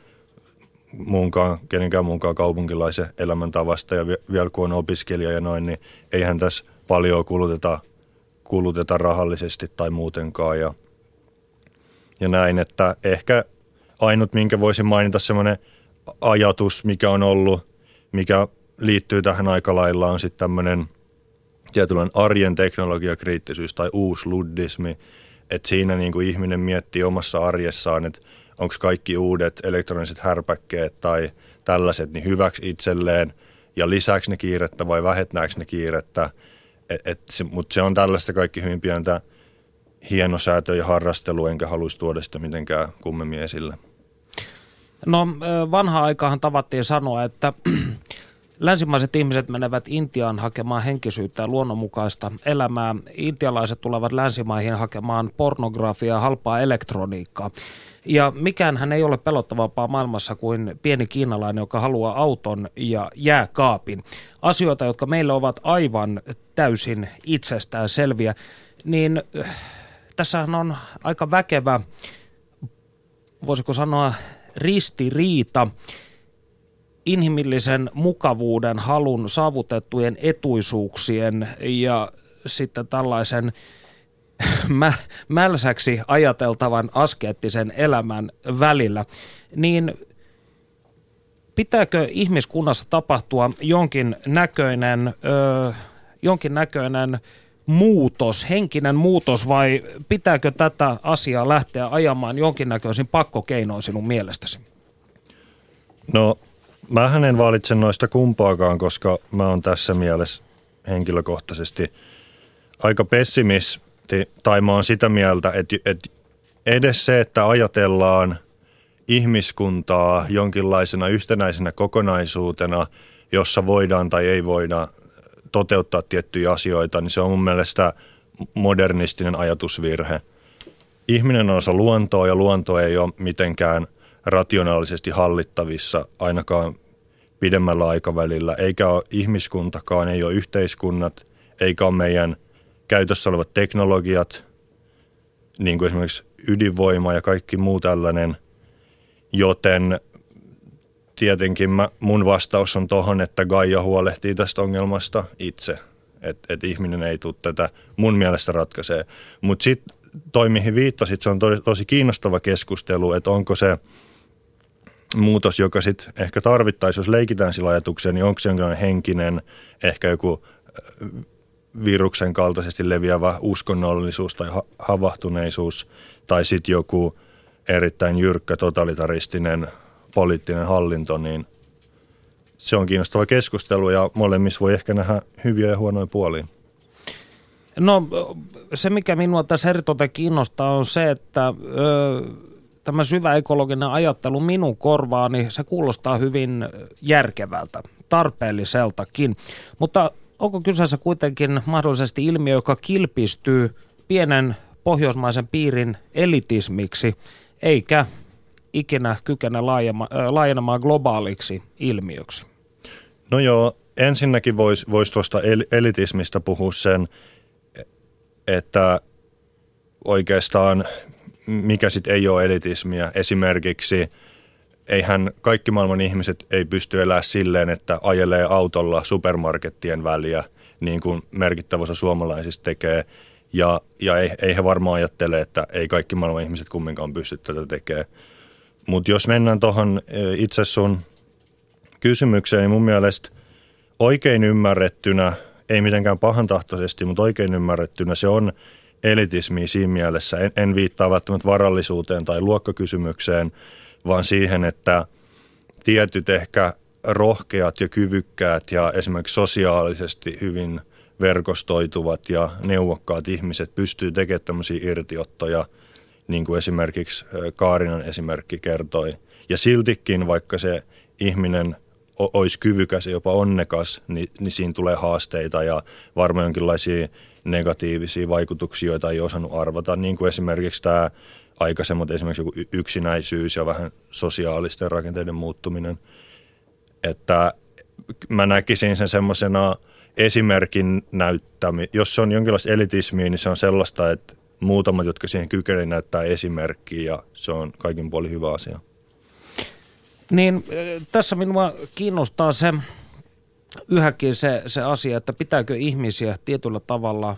muunkaan, kenenkään muunkaan kaupunkilaisen elämäntavasta. Ja vielä kun on opiskelija ja noin, niin eihän tässä paljon kuluteta, kuluteta rahallisesti tai muutenkaan. Ja, ja näin, että ehkä ainut, minkä voisin mainita semmoinen ajatus, mikä on ollut, mikä liittyy tähän aika lailla, on sitten tämmöinen tietynlainen arjen teknologiakriittisyys tai uusluddismi, että siinä niin kuin ihminen miettii omassa arjessaan, että onko kaikki uudet elektroniset härpäkkeet tai tällaiset niin hyväksi itselleen ja lisääkö ne kiirettä vai vähentääkö ne kiirettä. Et, et se, Mutta se on tällaista kaikki hyvin pientä hienosäätöä ja harrastelua, enkä haluaisi tuoda sitä mitenkään kummemmin esille. No vanha aikahan tavattiin sanoa, että Länsimaiset ihmiset menevät Intiaan hakemaan henkisyyttä ja luonnonmukaista elämää. Intialaiset tulevat länsimaihin hakemaan pornografiaa halpaa elektroniikkaa. Ja mikään hän ei ole pelottavampaa maailmassa kuin pieni kiinalainen, joka haluaa auton ja jääkaapin. Asioita, jotka meille ovat aivan täysin itsestään selviä. Niin äh, tässä on aika väkevä, voisiko sanoa, ristiriita inhimillisen mukavuuden, halun, saavutettujen etuisuuksien ja sitten tällaisen mä, mälsäksi ajateltavan askeettisen elämän välillä, niin pitääkö ihmiskunnassa tapahtua jonkin näköinen, ö, jonkin näköinen muutos, henkinen muutos vai pitääkö tätä asiaa lähteä ajamaan jonkinnäköisin pakkokeinoin sinun mielestäsi? No, mä en valitse noista kumpaakaan, koska mä oon tässä mielessä henkilökohtaisesti aika pessimisti, tai mä oon sitä mieltä, että, että edes se, että ajatellaan ihmiskuntaa jonkinlaisena yhtenäisenä kokonaisuutena, jossa voidaan tai ei voida toteuttaa tiettyjä asioita, niin se on mun mielestä modernistinen ajatusvirhe. Ihminen on osa luontoa ja luonto ei ole mitenkään rationaalisesti hallittavissa ainakaan pidemmällä aikavälillä, eikä ole ihmiskuntakaan, ei ole yhteiskunnat, eikä ole meidän käytössä olevat teknologiat, niin kuin esimerkiksi ydinvoima ja kaikki muu tällainen, joten tietenkin mä, mun vastaus on tohon, että Gaia huolehtii tästä ongelmasta itse. Että et ihminen ei tule tätä mun mielestä ratkaisee. Mutta sitten toi, mihin viittasit, se on tosi, tosi kiinnostava keskustelu, että onko se muutos, joka sitten ehkä tarvittaisiin, jos leikitään sillä ajatukseen, niin onko se jonkinlainen henkinen, ehkä joku viruksen kaltaisesti leviävä uskonnollisuus tai ha- havahtuneisuus, tai sitten joku erittäin jyrkkä totalitaristinen poliittinen hallinto, niin se on kiinnostava keskustelu ja molemmissa voi ehkä nähdä hyviä ja huonoja puolia. No se, mikä minua tässä eritoten kiinnostaa on se, että ö, tämä syvä ekologinen ajattelu minun korvaani, se kuulostaa hyvin järkevältä, tarpeelliseltakin. Mutta onko kyseessä kuitenkin mahdollisesti ilmiö, joka kilpistyy pienen pohjoismaisen piirin elitismiksi, eikä ikinä kykene laajenemaan globaaliksi ilmiöksi? No joo, ensinnäkin voisi vois tuosta elitismistä puhua sen, että oikeastaan mikä sitten ei ole elitismiä. Esimerkiksi eihän kaikki maailman ihmiset ei pysty elämään silleen, että ajelee autolla supermarkettien väliä, niin kuin merkittävä osa suomalaisista tekee. Ja, ja ei, ei he varmaan ajattele, että ei kaikki maailman ihmiset kumminkaan pysty tätä tekemään. Mutta jos mennään tuohon e, itse sun kysymykseen, niin mun mielestä oikein ymmärrettynä, ei mitenkään pahantahtoisesti, mutta oikein ymmärrettynä se on elitismi siinä mielessä. En, en viittaa välttämättä varallisuuteen tai luokkakysymykseen, vaan siihen, että tietyt ehkä rohkeat ja kyvykkäät ja esimerkiksi sosiaalisesti hyvin verkostoituvat ja neuvokkaat ihmiset pystyy tekemään tämmöisiä irtiottoja – niin kuin esimerkiksi Kaarinan esimerkki kertoi. Ja siltikin, vaikka se ihminen olisi kyvykäs ja jopa onnekas, niin, niin siinä tulee haasteita ja varmaan jonkinlaisia negatiivisia vaikutuksia, joita ei osannut arvata, niin kuin esimerkiksi tämä aikaisemmat esimerkiksi joku yksinäisyys ja vähän sosiaalisten rakenteiden muuttuminen. Että mä näkisin sen semmoisena esimerkin näyttämi. Jos se on jonkinlaista elitismiä, niin se on sellaista, että muutamat, jotka siihen kykenevät näyttää esimerkkiä ja se on kaikin puolin hyvä asia. Niin tässä minua kiinnostaa se yhäkin se, se asia, että pitääkö ihmisiä tietyllä tavalla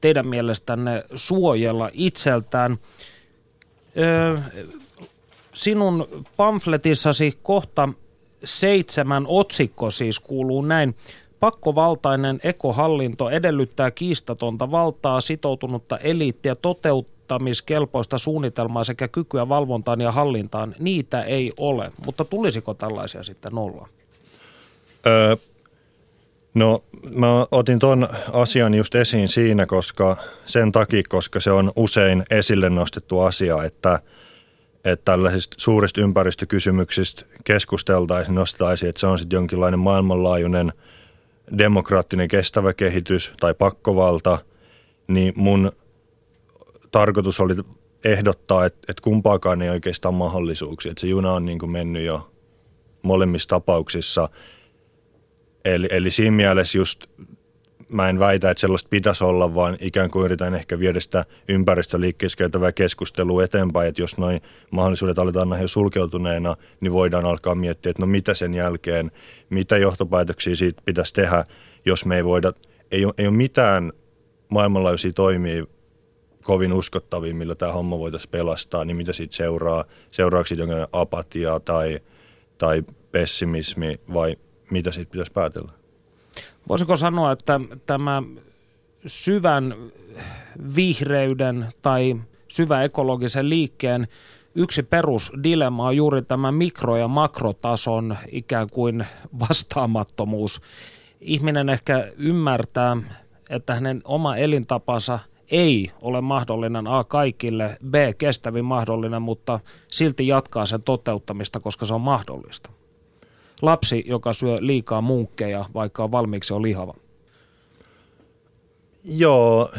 teidän mielestänne suojella itseltään. Ö, sinun pamfletissasi kohta seitsemän otsikko siis kuuluu näin. Pakkovaltainen ekohallinto edellyttää kiistatonta valtaa, sitoutunutta eliittiä, toteuttamiskelpoista suunnitelmaa sekä kykyä valvontaan ja hallintaan. Niitä ei ole, mutta tulisiko tällaisia sitten olla? Öö, no mä otin ton asian just esiin siinä, koska sen takia, koska se on usein esille nostettu asia, että, että tällaisista suurista ympäristökysymyksistä keskusteltaisiin, nostaisiin, että se on sitten jonkinlainen maailmanlaajuinen – demokraattinen kestävä kehitys tai pakkovalta, niin mun tarkoitus oli ehdottaa, että, että kumpaakaan ei oikeastaan mahdollisuuksia. Että se juna on niin kuin mennyt jo molemmissa tapauksissa. Eli, eli siinä mielessä just mä en väitä, että sellaista pitäisi olla, vaan ikään kuin yritän ehkä viedä sitä ympäristöliikkeessä käytävää keskustelua eteenpäin, että jos noin mahdollisuudet aletaan nähdä sulkeutuneena, niin voidaan alkaa miettiä, että no mitä sen jälkeen, mitä johtopäätöksiä siitä pitäisi tehdä, jos me ei voida, ei ole, ei ole mitään maailmanlaajuisia toimia kovin uskottavia, millä tämä homma voitaisiin pelastaa, niin mitä siitä seuraa? Seuraako siitä jonkinlainen apatia tai, tai pessimismi vai mitä siitä pitäisi päätellä? Voisiko sanoa, että tämä syvän vihreyden tai syvä ekologisen liikkeen yksi perusdilemma on juuri tämä mikro- ja makrotason ikään kuin vastaamattomuus. Ihminen ehkä ymmärtää, että hänen oma elintapansa ei ole mahdollinen A kaikille, B kestävin mahdollinen, mutta silti jatkaa sen toteuttamista, koska se on mahdollista lapsi, joka syö liikaa munkkeja, vaikka on valmiiksi on lihava? Joo,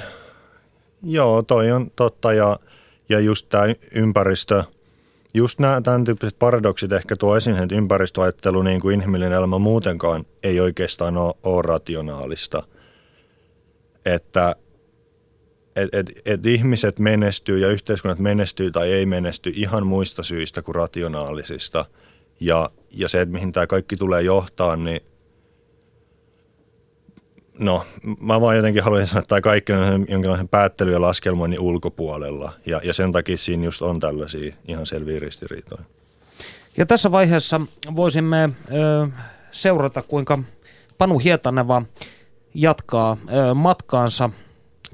joo toi on totta ja, ja just tämä ympäristö, just nämä tämän tyyppiset paradoksit ehkä tuo esiin, että ympäristöajattelu niin kuin inhimillinen elämä muutenkaan ei oikeastaan ole, ole rationaalista. Että et, et, et ihmiset menestyy ja yhteiskunnat menestyy tai ei menesty ihan muista syistä kuin rationaalisista – ja, ja se, että mihin tämä kaikki tulee johtaa, niin no, mä vaan jotenkin haluaisin sanoa, että tämä kaikki on jonkinlaisen päättely- ja laskelmoinnin ulkopuolella. Ja, ja sen takia siinä just on tällaisia ihan selviä ristiriitoja. Ja tässä vaiheessa voisimme ö, seurata, kuinka Panu Hietaneva jatkaa ö, matkaansa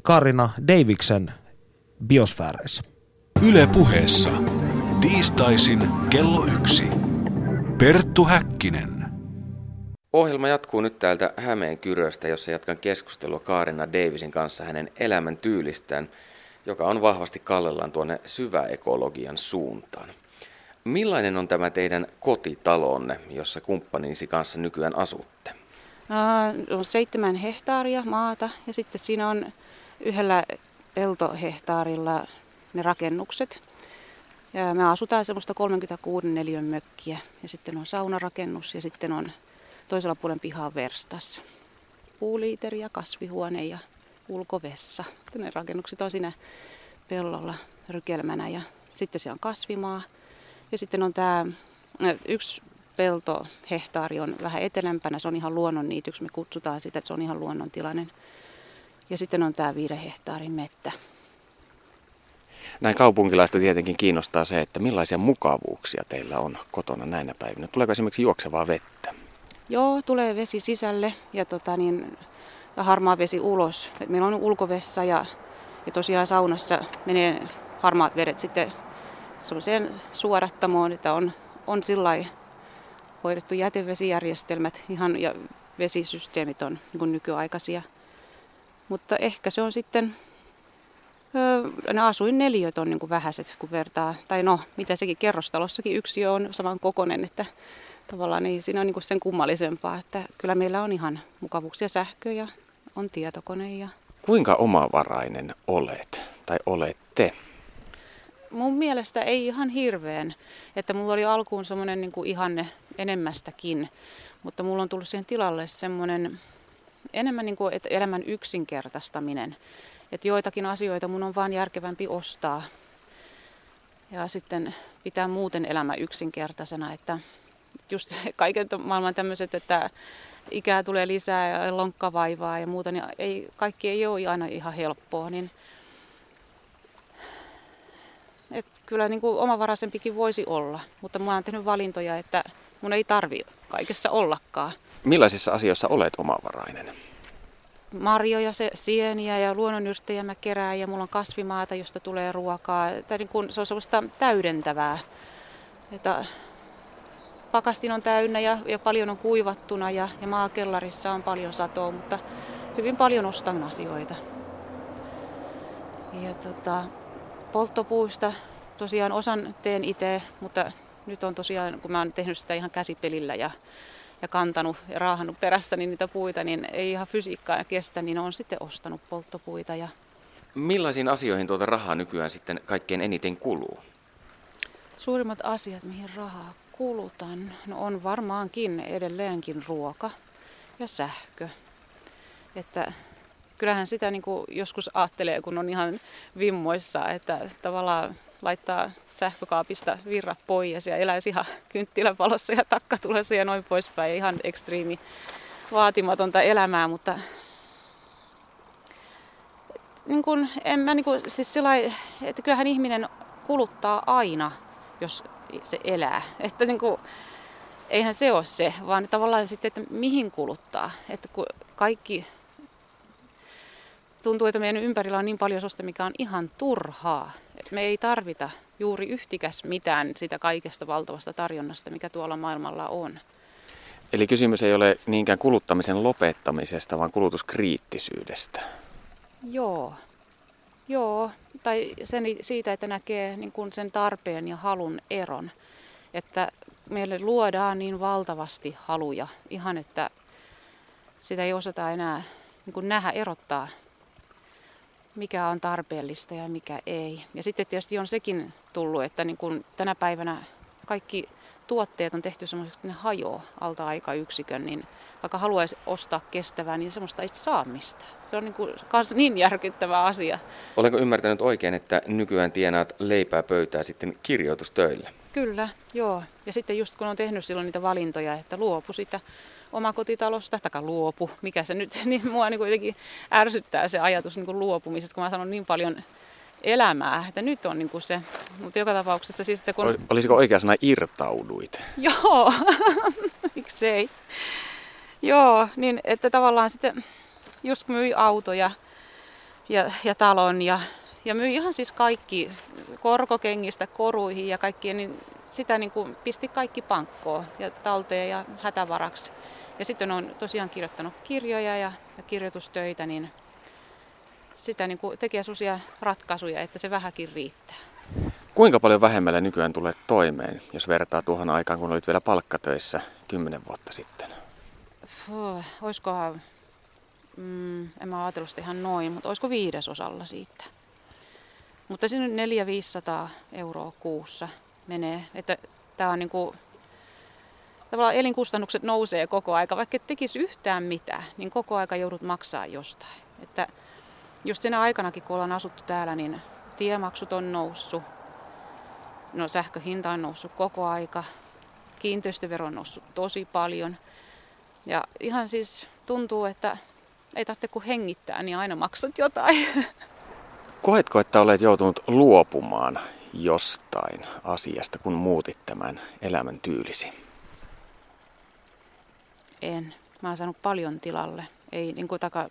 Karina Daviksen biosfääreissä. Yle puheessa. Tiistaisin kello yksi. Perttu Häkkinen. Ohjelma jatkuu nyt täältä Hämeen kyröstä, jossa jatkan keskustelua Kaarina Davisin kanssa hänen elämän tyylistään, joka on vahvasti kallellaan tuonne syväekologian suuntaan. Millainen on tämä teidän kotitalonne, jossa kumppaninsi kanssa nykyään asutte? on seitsemän hehtaaria maata ja sitten siinä on yhdellä peltohehtaarilla ne rakennukset. Ja me asutaan semmoista 36 neliön mökkiä ja sitten on saunarakennus ja sitten on toisella puolen pihaa verstas. Puuliiteri ja kasvihuone ja ulkovessa. Ne rakennukset on siinä pellolla rykelmänä ja sitten se on kasvimaa. Ja sitten on tämä yksi pelto, hehtaari on vähän etelämpänä, se on ihan luonnonniityksi, me kutsutaan sitä, että se on ihan luonnontilainen. Ja sitten on tämä viiden hehtaarin mettä, näin kaupunkilaista tietenkin kiinnostaa se, että millaisia mukavuuksia teillä on kotona näinä päivinä. Tuleeko esimerkiksi juoksevaa vettä? Joo, tulee vesi sisälle ja, tota niin, ja harmaa vesi ulos. Et meillä on ulkovessa ja, ja tosiaan saunassa menee harmaat vedet sitten sellaiseen suodattamoon, että on, on sillä hoidettu jätevesijärjestelmät ihan ja vesisysteemit on niin nykyaikaisia. Mutta ehkä se on sitten ne asuin neliöt on niin kuin vähäiset, kun vertaa, tai no, mitä sekin kerrostalossakin yksi on saman kokonen, että tavallaan niin siinä on niin kuin sen kummallisempaa, että kyllä meillä on ihan mukavuuksia sähkö ja on tietokone. Ja... Kuinka omavarainen olet tai olette? Mun mielestä ei ihan hirveän, että mulla oli alkuun semmoinen niin kuin ihanne enemmästäkin, mutta mulla on tullut siihen tilalle semmoinen enemmän niin kuin, että elämän yksinkertaistaminen että joitakin asioita mun on vaan järkevämpi ostaa. Ja sitten pitää muuten elämä yksinkertaisena, että just kaiken maailman tämmöiset, että ikää tulee lisää ja lonkkavaivaa ja muuta, niin ei, kaikki ei ole aina ihan helppoa, niin et kyllä niin kuin omavaraisempikin voisi olla, mutta mä oon tehnyt valintoja, että mun ei tarvi kaikessa ollakaan. Millaisissa asioissa olet omavarainen? Marjoja, se, sieniä ja luonnonyrttejä mä kerään ja mulla on kasvimaata, josta tulee ruokaa. Tai niin kun, se on sellaista täydentävää. Että pakastin on täynnä ja, ja paljon on kuivattuna ja, ja maakellarissa on paljon satoa, mutta hyvin paljon ostan asioita. Ja tota, polttopuusta tosiaan osan teen itse, mutta nyt on tosiaan, kun mä oon tehnyt sitä ihan käsipelillä ja ja kantanut ja raahannut perässäni niitä puita, niin ei ihan fysiikkaa kestä, niin on sitten ostanut polttopuita. Ja... Millaisiin asioihin tuota rahaa nykyään sitten kaikkein eniten kuluu? Suurimmat asiat, mihin rahaa kulutan, no on varmaankin edelleenkin ruoka ja sähkö. Että kyllähän sitä niin kuin joskus ajattelee, kun on ihan vimmoissa, että tavallaan laittaa sähkökaapista virra pois ja eläisi ihan kynttiläpalossa ja takkatulessa ja noin poispäin. Ihan ekstriimi vaatimatonta elämää, mutta niin kuin, en mä niin kuin, siis sillä että kyllähän ihminen kuluttaa aina, jos se elää. Että niin kuin, eihän se ole se, vaan tavallaan sitten, että mihin kuluttaa. Että kun kaikki tuntuu, että meidän ympärillä on niin paljon sosta, mikä on ihan turhaa. Me ei tarvita juuri yhtikäs mitään sitä kaikesta valtavasta tarjonnasta, mikä tuolla maailmalla on. Eli kysymys ei ole niinkään kuluttamisen lopettamisesta, vaan kulutuskriittisyydestä. Joo. Joo, tai sen, siitä, että näkee niin kuin sen tarpeen ja halun eron. Että meille luodaan niin valtavasti haluja, ihan että sitä ei osata enää niin kuin nähdä, erottaa mikä on tarpeellista ja mikä ei. Ja sitten tietysti on sekin tullut, että niin kun tänä päivänä kaikki tuotteet on tehty semmoiseksi, että ne hajoaa alta yksikön, niin vaikka haluaisi ostaa kestävää, niin semmoista ei saa mistään. Se on niin, kuin, kans niin järkyttävä asia. Olenko ymmärtänyt oikein, että nykyään tienaat leipää pöytää sitten kirjoitustöillä? Kyllä, joo. Ja sitten just kun on tehnyt silloin niitä valintoja, että luopu sitä omakotitalosta, taka luopu, mikä se nyt, niin mua niin kuitenkin ärsyttää se ajatus niin kuin luopumisesta, kun mä sanon niin paljon elämää, että nyt on niin kuin se, mutta joka tapauksessa siis, että kun... Olisiko oikea sana irtauduit? Joo, miksei. Joo, niin että tavallaan sitten just myi autoja ja, ja talon ja, ja myi ihan siis kaikki korkokengistä koruihin ja kaikkien, niin sitä niin kuin pisti kaikki pankkoon ja talteen ja hätävaraksi. Ja sitten on tosiaan kirjoittanut kirjoja ja, ja kirjoitustöitä, niin sitä niin kuin tekee sellaisia ratkaisuja, että se vähäkin riittää. Kuinka paljon vähemmällä nykyään tulee toimeen, jos vertaa tuohon aikaan, kun olit vielä palkkatöissä kymmenen vuotta sitten? Puh, olisikohan, mm, en mä ajatellut sitä ihan noin, mutta olisiko viidesosalla siitä. Mutta siinä 400-500 euroa kuussa menee. Että tämä on niin kuin, tavallaan elinkustannukset nousee koko aika, vaikka et tekisi yhtään mitään, niin koko aika joudut maksaa jostain. Että just siinä aikanakin, kun ollaan asuttu täällä, niin tiemaksut on noussut, no sähköhinta on noussut koko aika, kiinteistövero on noussut tosi paljon. Ja ihan siis tuntuu, että ei tarvitse kuin hengittää, niin aina maksat jotain. Koetko, että olet joutunut luopumaan jostain asiasta, kun muutit tämän elämän tyylisi? En. Mä oon saanut paljon tilalle. Ei, niin kuin taka,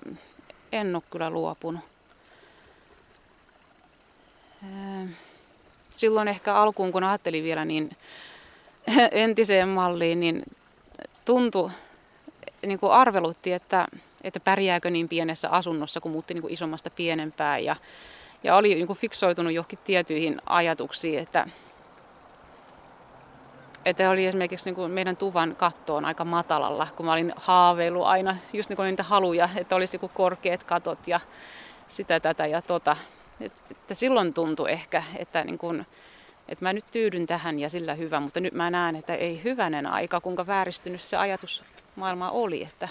en ole kyllä luopunut. Silloin ehkä alkuun, kun ajattelin vielä niin entiseen malliin, niin tuntui, niin kuin arvelutti, että, että pärjääkö niin pienessä asunnossa, kun muutti niin kuin isommasta pienempään. Ja, ja oli niin kuin fiksoitunut johonkin tiettyihin ajatuksiin, että, että oli esimerkiksi niin kuin meidän tuvan kattoon aika matalalla, kun mä olin haaveillut aina just niin kuin niitä haluja, että olisi joku korkeat katot ja sitä, tätä ja tota. Että silloin tuntui ehkä, että, niin kuin, että mä nyt tyydyn tähän ja sillä hyvä, mutta nyt mä näen, että ei hyvänen aika, kuinka vääristynyt se ajatus maailma oli, että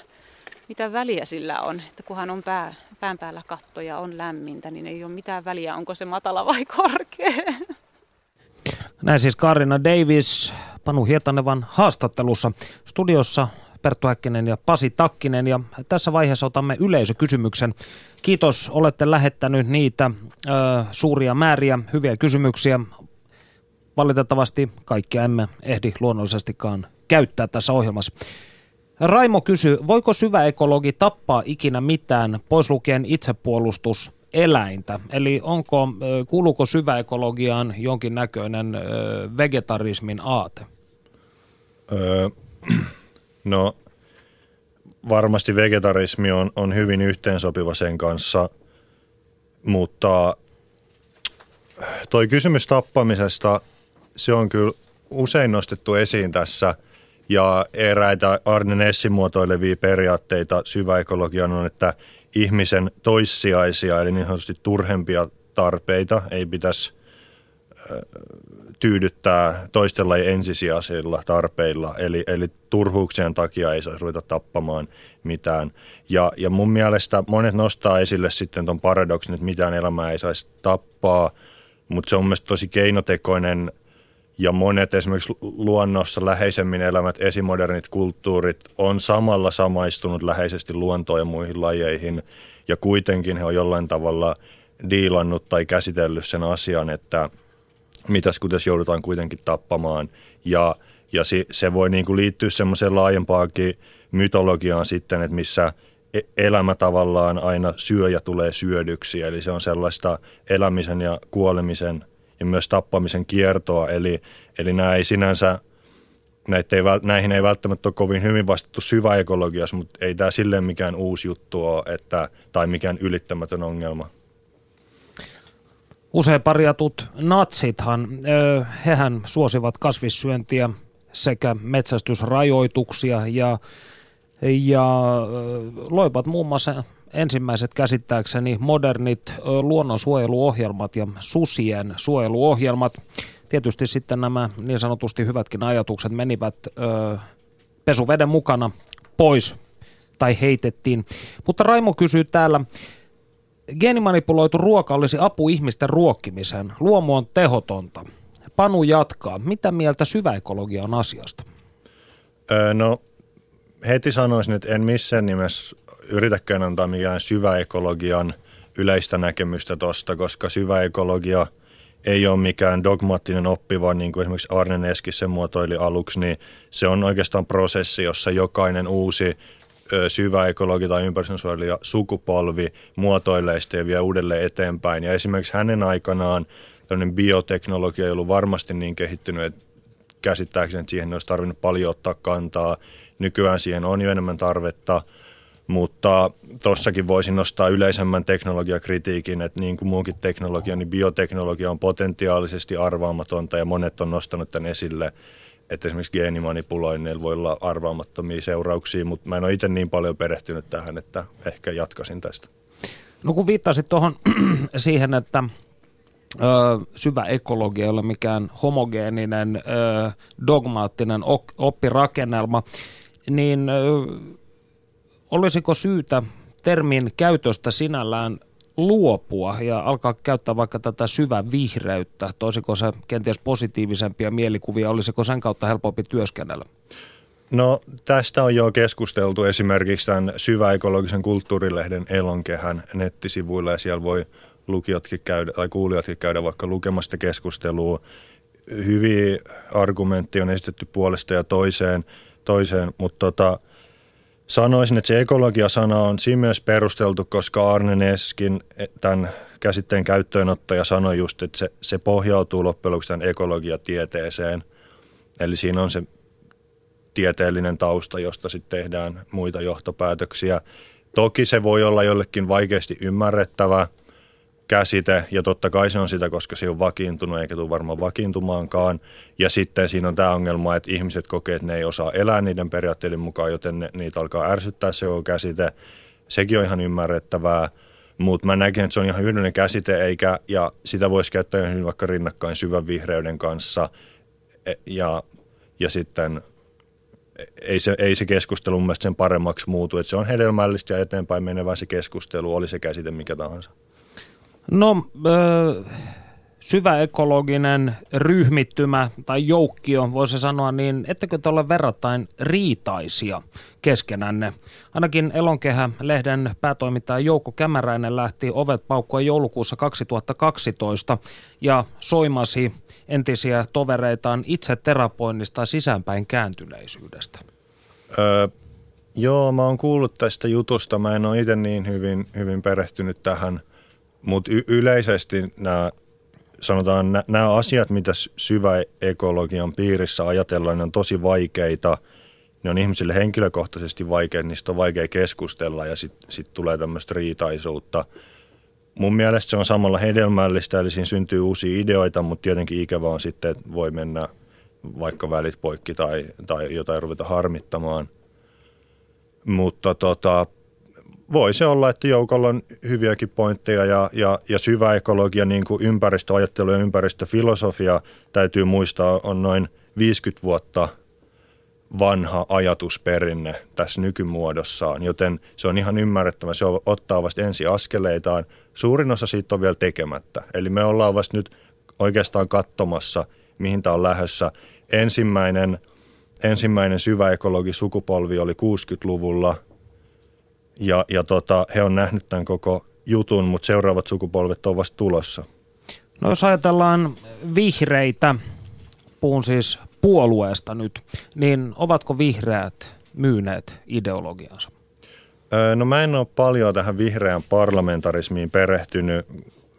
mitä väliä sillä on, että kunhan on pää, pään päällä katto ja on lämmintä, niin ei ole mitään väliä, onko se matala vai korkea. Näin siis Karina Davis Panu Hietanevan haastattelussa studiossa Perttu Häkkinen ja Pasi Takkinen. Ja tässä vaiheessa otamme yleisökysymyksen. Kiitos, olette lähettänyt niitä ö, suuria määriä, hyviä kysymyksiä. Valitettavasti kaikkia emme ehdi luonnollisestikaan käyttää tässä ohjelmassa. Raimo kysyy, voiko syvä ekologi tappaa ikinä mitään, pois lukien itsepuolustus eläintä? Eli onko, kuuluuko syväekologiaan jonkinnäköinen vegetarismin aate? Öö, no varmasti vegetarismi on, on hyvin yhteensopiva sen kanssa, mutta toi kysymys tappamisesta, se on kyllä usein nostettu esiin tässä ja eräitä Arne Nessin muotoilevia periaatteita syväekologian on, että ihmisen toissijaisia eli niin sanotusti turhempia tarpeita ei pitäisi tyydyttää toisten lajien ensisijaisilla tarpeilla, eli, eli turhuuksien takia ei saa ruveta tappamaan mitään. Ja, ja mun mielestä monet nostaa esille sitten tuon paradoksin, että mitään elämää ei saisi tappaa, mutta se on mielestäni tosi keinotekoinen ja monet esimerkiksi luonnossa läheisemmin elämät esimodernit kulttuurit on samalla samaistunut läheisesti luontoon ja muihin lajeihin ja kuitenkin he on jollain tavalla diilannut tai käsitellyt sen asian, että – mitäs tässä joudutaan kuitenkin tappamaan. Ja, ja se, se voi niin kuin liittyä semmoiseen laajempaakin mytologiaan sitten, että missä e, elämä tavallaan aina syö ja tulee syödyksi. Eli se on sellaista elämisen ja kuolemisen ja myös tappamisen kiertoa. Eli, eli nämä ei sinänsä, näitä ei, näihin ei välttämättä ole kovin hyvin vastattu syväekologiassa, mutta ei tämä silleen mikään uusi juttu ole, että, tai mikään ylittämätön ongelma usein parjatut natsithan, hehän suosivat kasvissyöntiä sekä metsästysrajoituksia ja, ja loivat muun muassa ensimmäiset käsittääkseni modernit luonnonsuojeluohjelmat ja susien suojeluohjelmat. Tietysti sitten nämä niin sanotusti hyvätkin ajatukset menivät ö, pesuveden mukana pois tai heitettiin. Mutta Raimo kysyy täällä, Geenimanipuloitu ruoka olisi apu ihmisten ruokkimiseen. Luomu on tehotonta. Panu jatkaa. Mitä mieltä syväekologia on asiasta? Öö, no heti sanoisin, että en missään nimessä yritäkään antaa mikään syväekologian yleistä näkemystä tuosta, koska syväekologia ei ole mikään dogmaattinen oppi, vaan niin kuin esimerkiksi Arne Neskis sen muotoili aluksi, niin se on oikeastaan prosessi, jossa jokainen uusi syvä ekologi tai ympäristönsuojelija sukupolvi muotoilee sitä ja vie uudelleen eteenpäin. Ja esimerkiksi hänen aikanaan tämmöinen bioteknologia ei ollut varmasti niin kehittynyt, että käsittääkseni että siihen olisi tarvinnut paljon ottaa kantaa. Nykyään siihen on jo enemmän tarvetta, mutta tuossakin voisin nostaa yleisemmän teknologiakritiikin, että niin kuin muunkin teknologia, niin bioteknologia on potentiaalisesti arvaamatonta ja monet on nostanut tämän esille – että esimerkiksi geenimanipuloinnilla voi olla arvaamattomia seurauksia, mutta mä en ole itse niin paljon perehtynyt tähän, että ehkä jatkasin tästä. No kun viittasit tuohon siihen, että ö, syvä ekologia ei ole mikään homogeeninen, ö, dogmaattinen oppirakennelma, niin olisiko syytä termin käytöstä sinällään luopua ja alkaa käyttää vaikka tätä syvä vihreyttä? Toisiko se kenties positiivisempia mielikuvia? Olisiko sen kautta helpompi työskennellä? No tästä on jo keskusteltu esimerkiksi tämän syväekologisen kulttuurilehden Elonkehän nettisivuilla ja siellä voi lukijatkin käydä tai kuulijatkin käydä vaikka lukemasta keskustelua. Hyviä argumentteja on esitetty puolesta ja toiseen, toiseen mutta tota, Sanoisin, että se ekologia-sana on siinä myös perusteltu, koska Arne Neskin eh, tämän käsitteen käyttöönottaja sanoi just, että se, se pohjautuu loppujen lopuksi tämän ekologiatieteeseen. Eli siinä on se tieteellinen tausta, josta sitten tehdään muita johtopäätöksiä. Toki se voi olla jollekin vaikeasti ymmärrettävä – käsite, ja totta kai se on sitä, koska se on vakiintunut, eikä tule varmaan vakiintumaankaan. Ja sitten siinä on tämä ongelma, että ihmiset kokee, että ne ei osaa elää niiden periaatteiden mukaan, joten ne, niitä alkaa ärsyttää se on käsite. Sekin on ihan ymmärrettävää, mutta mä näkin, että se on ihan hyödyllinen käsite, eikä, ja sitä voisi käyttää hyvin vaikka rinnakkain syvän vihreyden kanssa. E, ja, ja sitten ei se, ei se keskustelu mun mielestä sen paremmaksi muutu, että se on hedelmällistä ja eteenpäin menevä se keskustelu, oli se käsite mikä tahansa. No, äh, syvä ekologinen ryhmittymä tai joukkio, voisi sanoa, niin ettekö te ole verrattain riitaisia keskenänne? Ainakin Elonkehä-lehden päätoimittaja Jouko Kämäräinen lähti ovet paukkua joulukuussa 2012 ja soimasi entisiä tovereitaan itse terapoinnista sisäänpäin kääntyneisyydestä. Öö, joo, mä oon kuullut tästä jutusta. Mä en ole itse niin hyvin, hyvin perehtynyt tähän – mutta y- yleisesti nämä sanotaan nämä asiat, mitä syvä ekologian piirissä ajatellaan, ne on tosi vaikeita. Ne on ihmisille henkilökohtaisesti vaikeita, niistä on vaikea keskustella ja sitten sit tulee tämmöistä riitaisuutta. Mun mielestä se on samalla hedelmällistä, eli siinä syntyy uusia ideoita, mutta tietenkin ikävä on sitten, että voi mennä vaikka välit poikki tai, tai jotain ruveta harmittamaan. Mutta tota, voi se olla, että joukolla on hyviäkin pointteja ja, ja, ja syvä ekologia, niin kuin ympäristöajattelu ja ympäristöfilosofia, täytyy muistaa, on noin 50 vuotta vanha ajatusperinne tässä nykymuodossaan, joten se on ihan ymmärrettävä. Se ottaa vasta ensi askeleitaan. Suurin osa siitä on vielä tekemättä. Eli me ollaan vasta nyt oikeastaan katsomassa, mihin tämä on lähdössä. Ensimmäinen, ensimmäinen syvä ekologi sukupolvi oli 60-luvulla – ja, ja tota, he on nähnyt tämän koko jutun, mutta seuraavat sukupolvet ovat vasta tulossa. No jos ajatellaan vihreitä, puhun siis puolueesta nyt, niin ovatko vihreät myyneet ideologiansa? No mä en ole paljon tähän vihreän parlamentarismiin perehtynyt.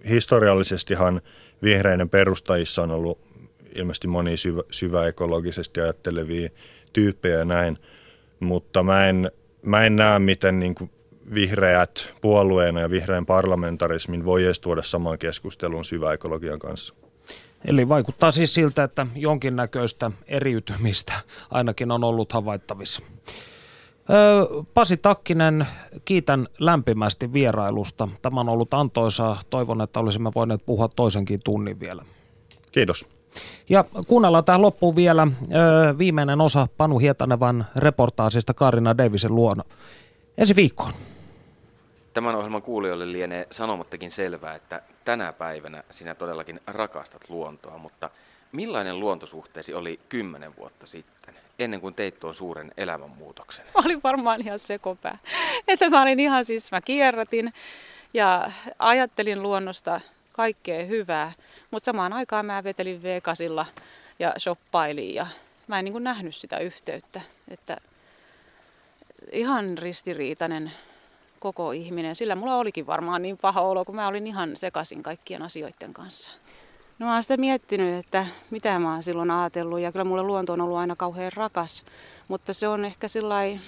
Historiallisestihan vihreiden perustajissa on ollut ilmeisesti moni syvä, syväekologisesti ajattelevia tyyppejä ja näin, mutta mä en mä en näe, miten niin kuin vihreät puolueena ja vihreän parlamentarismin voi edes tuoda samaan keskusteluun syväekologian kanssa. Eli vaikuttaa siis siltä, että jonkinnäköistä eriytymistä ainakin on ollut havaittavissa. Pasi Takkinen, kiitän lämpimästi vierailusta. Tämä on ollut antoisaa. Toivon, että olisimme voineet puhua toisenkin tunnin vielä. Kiitos. Ja kuunnellaan tähän loppuun vielä ö, viimeinen osa Panu Hietanevan reportaasista Karina Davisen luona. Ensi viikkoon. Tämän ohjelman kuulijoille lienee sanomattakin selvää, että tänä päivänä sinä todellakin rakastat luontoa, mutta millainen luontosuhteesi oli kymmenen vuotta sitten, ennen kuin teit tuon suuren elämänmuutoksen? Mä olin varmaan ihan sekopää. Että mä olin ihan siis, mä kierrätin ja ajattelin luonnosta kaikkea hyvää. Mutta samaan aikaan mä vetelin V8 ja shoppailin ja mä en niin kuin nähnyt sitä yhteyttä. Että ihan ristiriitainen koko ihminen. Sillä mulla olikin varmaan niin paha olo, kun mä olin ihan sekaisin kaikkien asioiden kanssa. No mä oon sitä miettinyt, että mitä mä oon silloin ajatellut ja kyllä mulle luonto on ollut aina kauhean rakas. Mutta se on ehkä sillai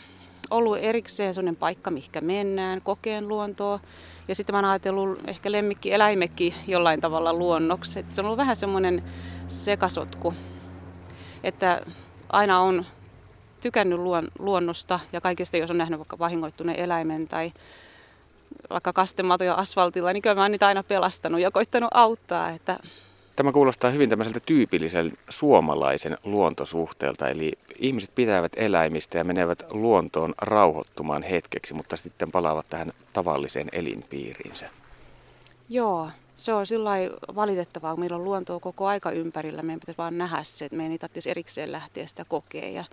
ollut erikseen sellainen paikka, mihinkä mennään, kokeen luontoa. Ja sitten mä oon ajatellut ehkä lemmikki eläimekin jollain tavalla luonnoksi. Et se on ollut vähän semmoinen sekasotku, että aina on tykännyt luon, luonnosta ja kaikesta, jos on nähnyt vaikka vahingoittuneen eläimen tai vaikka kastematoja asfaltilla, niin kyllä mä oon niitä aina pelastanut ja koittanut auttaa. Että Tämä kuulostaa hyvin tämmöiseltä tyypillisen suomalaisen luontosuhteelta, eli ihmiset pitävät eläimistä ja menevät luontoon rauhoittumaan hetkeksi, mutta sitten palaavat tähän tavalliseen elinpiiriinsä. Joo, se on sillä valitettavaa, kun meillä on luontoa koko aika ympärillä. Meidän pitäisi vaan nähdä se, että meidän ei tarvitsisi erikseen lähteä sitä kokea. Ja,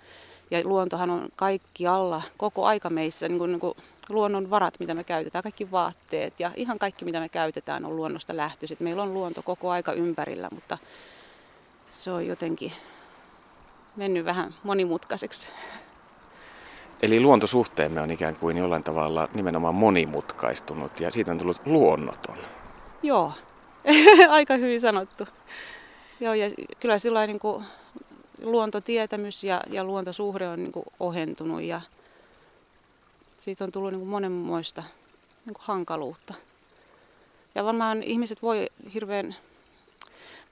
ja luontohan on kaikki alla, koko aika meissä, niin kuin, niin kuin luonnon varat, mitä me käytetään, kaikki vaatteet ja ihan kaikki, mitä me käytetään, on luonnosta lähtöisin. Meillä on luonto koko aika ympärillä, mutta se on jotenkin mennyt vähän monimutkaiseksi. Eli luontosuhteemme on ikään kuin jollain tavalla nimenomaan monimutkaistunut ja siitä on tullut luonnoton. Joo, aika hyvin sanottu. Joo, ja kyllä sillä niin kuin luontotietämys ja, ja luontosuhde on niin kuin ohentunut ja siitä on tullut niin kuin monenmoista niin kuin hankaluutta. Ja varmaan ihmiset voi hirveän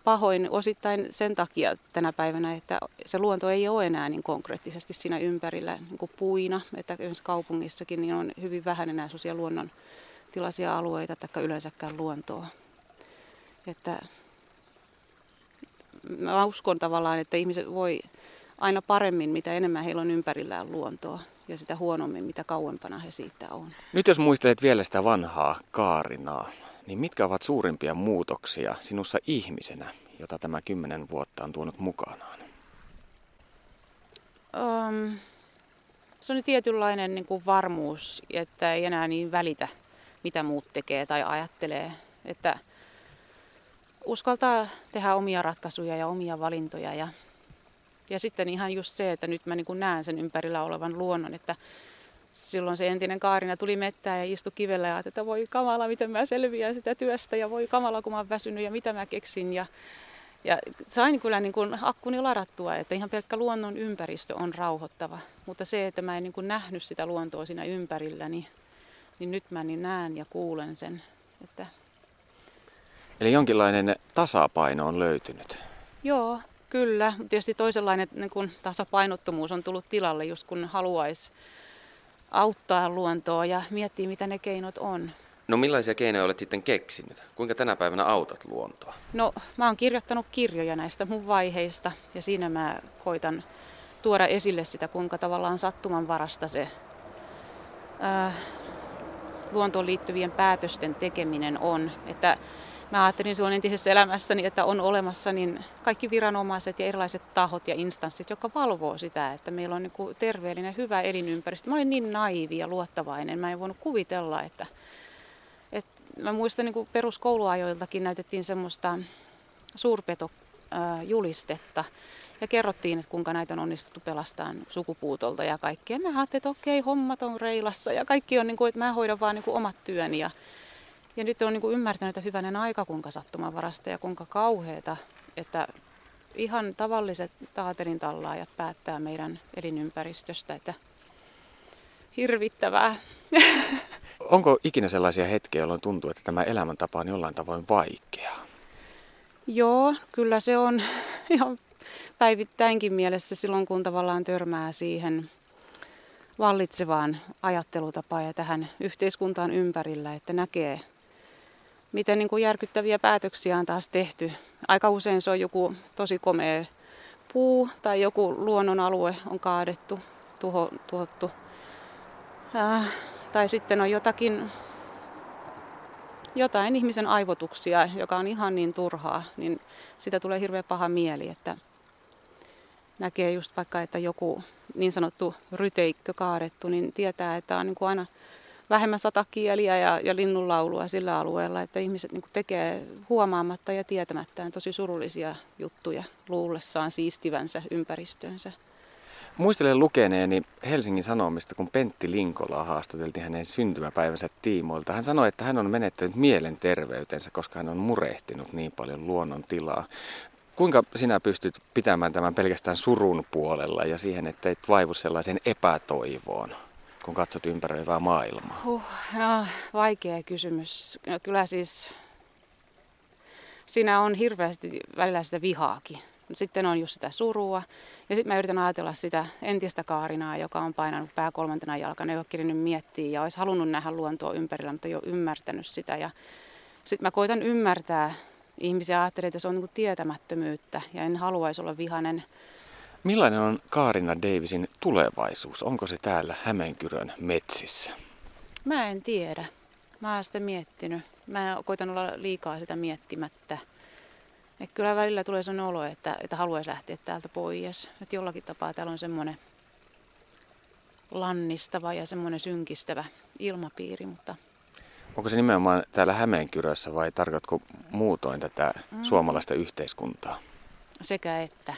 pahoin osittain sen takia tänä päivänä, että se luonto ei ole enää niin konkreettisesti siinä ympärillä niin kuin puina. Että esimerkiksi kaupungissakin niin on hyvin vähän enää sellaisia luonnon tilaisia alueita tai yleensäkään luontoa. Että mä uskon tavallaan, että ihmiset voi aina paremmin, mitä enemmän heillä on ympärillään luontoa ja sitä huonommin, mitä kauempana he siitä on. Nyt jos muistelet vielä sitä vanhaa Kaarinaa, niin mitkä ovat suurimpia muutoksia sinussa ihmisenä, jota tämä kymmenen vuotta on tuonut mukanaan? Um, se on tietynlainen niin kuin varmuus, että ei enää niin välitä, mitä muut tekee tai ajattelee. Että uskaltaa tehdä omia ratkaisuja ja omia valintoja. Ja, ja sitten ihan just se, että nyt mä niin näen sen ympärillä olevan luonnon, että silloin se entinen Kaarina tuli mettään ja istui kivellä ja että voi kamala, miten mä selviän sitä työstä ja voi kamala, kun mä oon väsynyt ja mitä mä keksin. Ja, ja sain kyllä niin kuin akkuni ladattua, että ihan pelkkä luonnon ympäristö on rauhoittava. Mutta se, että mä en niin kuin nähnyt sitä luontoa siinä ympärillä, niin, niin nyt mä niin näen ja kuulen sen. Että... Eli jonkinlainen tasapaino on löytynyt. Joo, kyllä. Tietysti toisenlainen niin kuin tasapainottomuus on tullut tilalle, just kun haluaisi auttaa luontoa ja miettiä, mitä ne keinot on. No millaisia keinoja olet sitten keksinyt? Kuinka tänä päivänä autat luontoa? No mä oon kirjoittanut kirjoja näistä mun vaiheista ja siinä mä koitan tuoda esille sitä, kuinka tavallaan sattuman varasta se ää, luontoon liittyvien päätösten tekeminen on. Että mä ajattelin silloin entisessä elämässäni, että on olemassa niin kaikki viranomaiset ja erilaiset tahot ja instanssit, jotka valvoo sitä, että meillä on niin terveellinen, hyvä elinympäristö. Mä olin niin naivi ja luottavainen, mä en voinut kuvitella, että, että mä muistan niin peruskouluajoiltakin näytettiin semmoista suurpetojulistetta, ja kerrottiin, että kuinka näitä on onnistuttu pelastamaan sukupuutolta ja kaikkea. Mä ajattelin, että okei, hommat on reilassa ja kaikki on niin kuin, että mä hoidan vaan niin kuin omat työni. Ja, ja nyt on niin kuin ymmärtänyt, että hyvänen aika kuinka sattumanvarasta ja kuinka kauheeta, että ihan tavalliset taatelin tallaajat päättää meidän elinympäristöstä, että hirvittävää. Onko ikinä sellaisia hetkiä, jolloin tuntuu, että tämä elämäntapa on jollain tavoin vaikeaa? Joo, kyllä se on ihan päivittäinkin mielessä silloin, kun tavallaan törmää siihen vallitsevaan ajattelutapaan ja tähän yhteiskuntaan ympärillä, että näkee, miten niin kuin järkyttäviä päätöksiä on taas tehty. Aika usein se on joku tosi komea puu tai joku luonnonalue on kaadettu, tuho, tuhottu. Äh, tai sitten on jotakin, jotain ihmisen aivotuksia, joka on ihan niin turhaa, niin sitä tulee hirveän paha mieli, että näkee just vaikka, että joku niin sanottu ryteikkö kaadettu, niin tietää, että on niin kuin aina vähemmän satakieliä ja, ja linnunlaulua sillä alueella, että ihmiset niin tekee huomaamatta ja tietämättään tosi surullisia juttuja luullessaan siistivänsä ympäristöönsä. Muistelen lukeneeni Helsingin Sanomista, kun Pentti Linkola haastateltiin hänen syntymäpäivänsä tiimoilta. Hän sanoi, että hän on menettänyt mielenterveytensä, koska hän on murehtinut niin paljon luonnon tilaa. Kuinka sinä pystyt pitämään tämän pelkästään surun puolella ja siihen, että et vaivu sellaiseen epätoivoon, kun katsot ympäröivää maailmaa? Huh, no, vaikea kysymys. No, kyllä siis siinä on hirveästi välillä sitä vihaakin. Sitten on just sitä surua. Ja sitten mä yritän ajatella sitä entistä Kaarinaa, joka on painanut pää kolmantena jalkana, joka kirjannut miettiä ja olisi halunnut nähdä luontoa ympärillä, mutta ei ole ymmärtänyt sitä. Ja sitten mä koitan ymmärtää ihmisiä ajattelee, että se on niin tietämättömyyttä ja en haluaisi olla vihanen. Millainen on Kaarina Davisin tulevaisuus? Onko se täällä Hämeenkyrön metsissä? Mä en tiedä. Mä oon sitä miettinyt. Mä koitan olla liikaa sitä miettimättä. Et kyllä välillä tulee sellainen olo, että, että haluaisi lähteä täältä pois. Että jollakin tapaa täällä on semmoinen lannistava ja semmoinen synkistävä ilmapiiri, mutta Onko se nimenomaan täällä Hämeenkyrössä vai tarkoitko muutoin tätä mm. suomalaista yhteiskuntaa? Sekä että.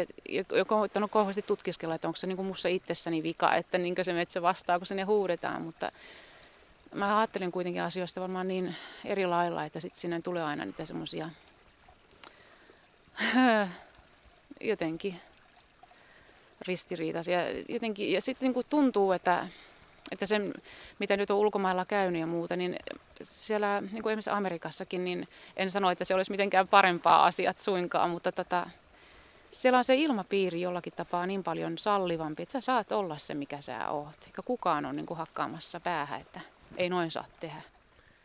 Että joka on ottanut kauheasti tutkiskella, että onko se niin kuin musta itsessäni vika, että niin se metsä vastaa, kun se ne huudetaan, mutta mä ajattelen kuitenkin asioista varmaan niin eri lailla, että sitten sinne tulee aina niitä semmoisia jotenkin ristiriitaisia. Jotenkin, ja sitten niin tuntuu, että että sen, mitä nyt on ulkomailla käynyt ja muuta, niin siellä niin kuin esimerkiksi Amerikassakin, niin en sano, että se olisi mitenkään parempaa asiat suinkaan, mutta tota, siellä on se ilmapiiri jollakin tapaa niin paljon sallivampi, että sä saat olla se, mikä sä oot. Eikä kukaan ole niin kuin hakkaamassa päähän, että ei noin saa tehdä.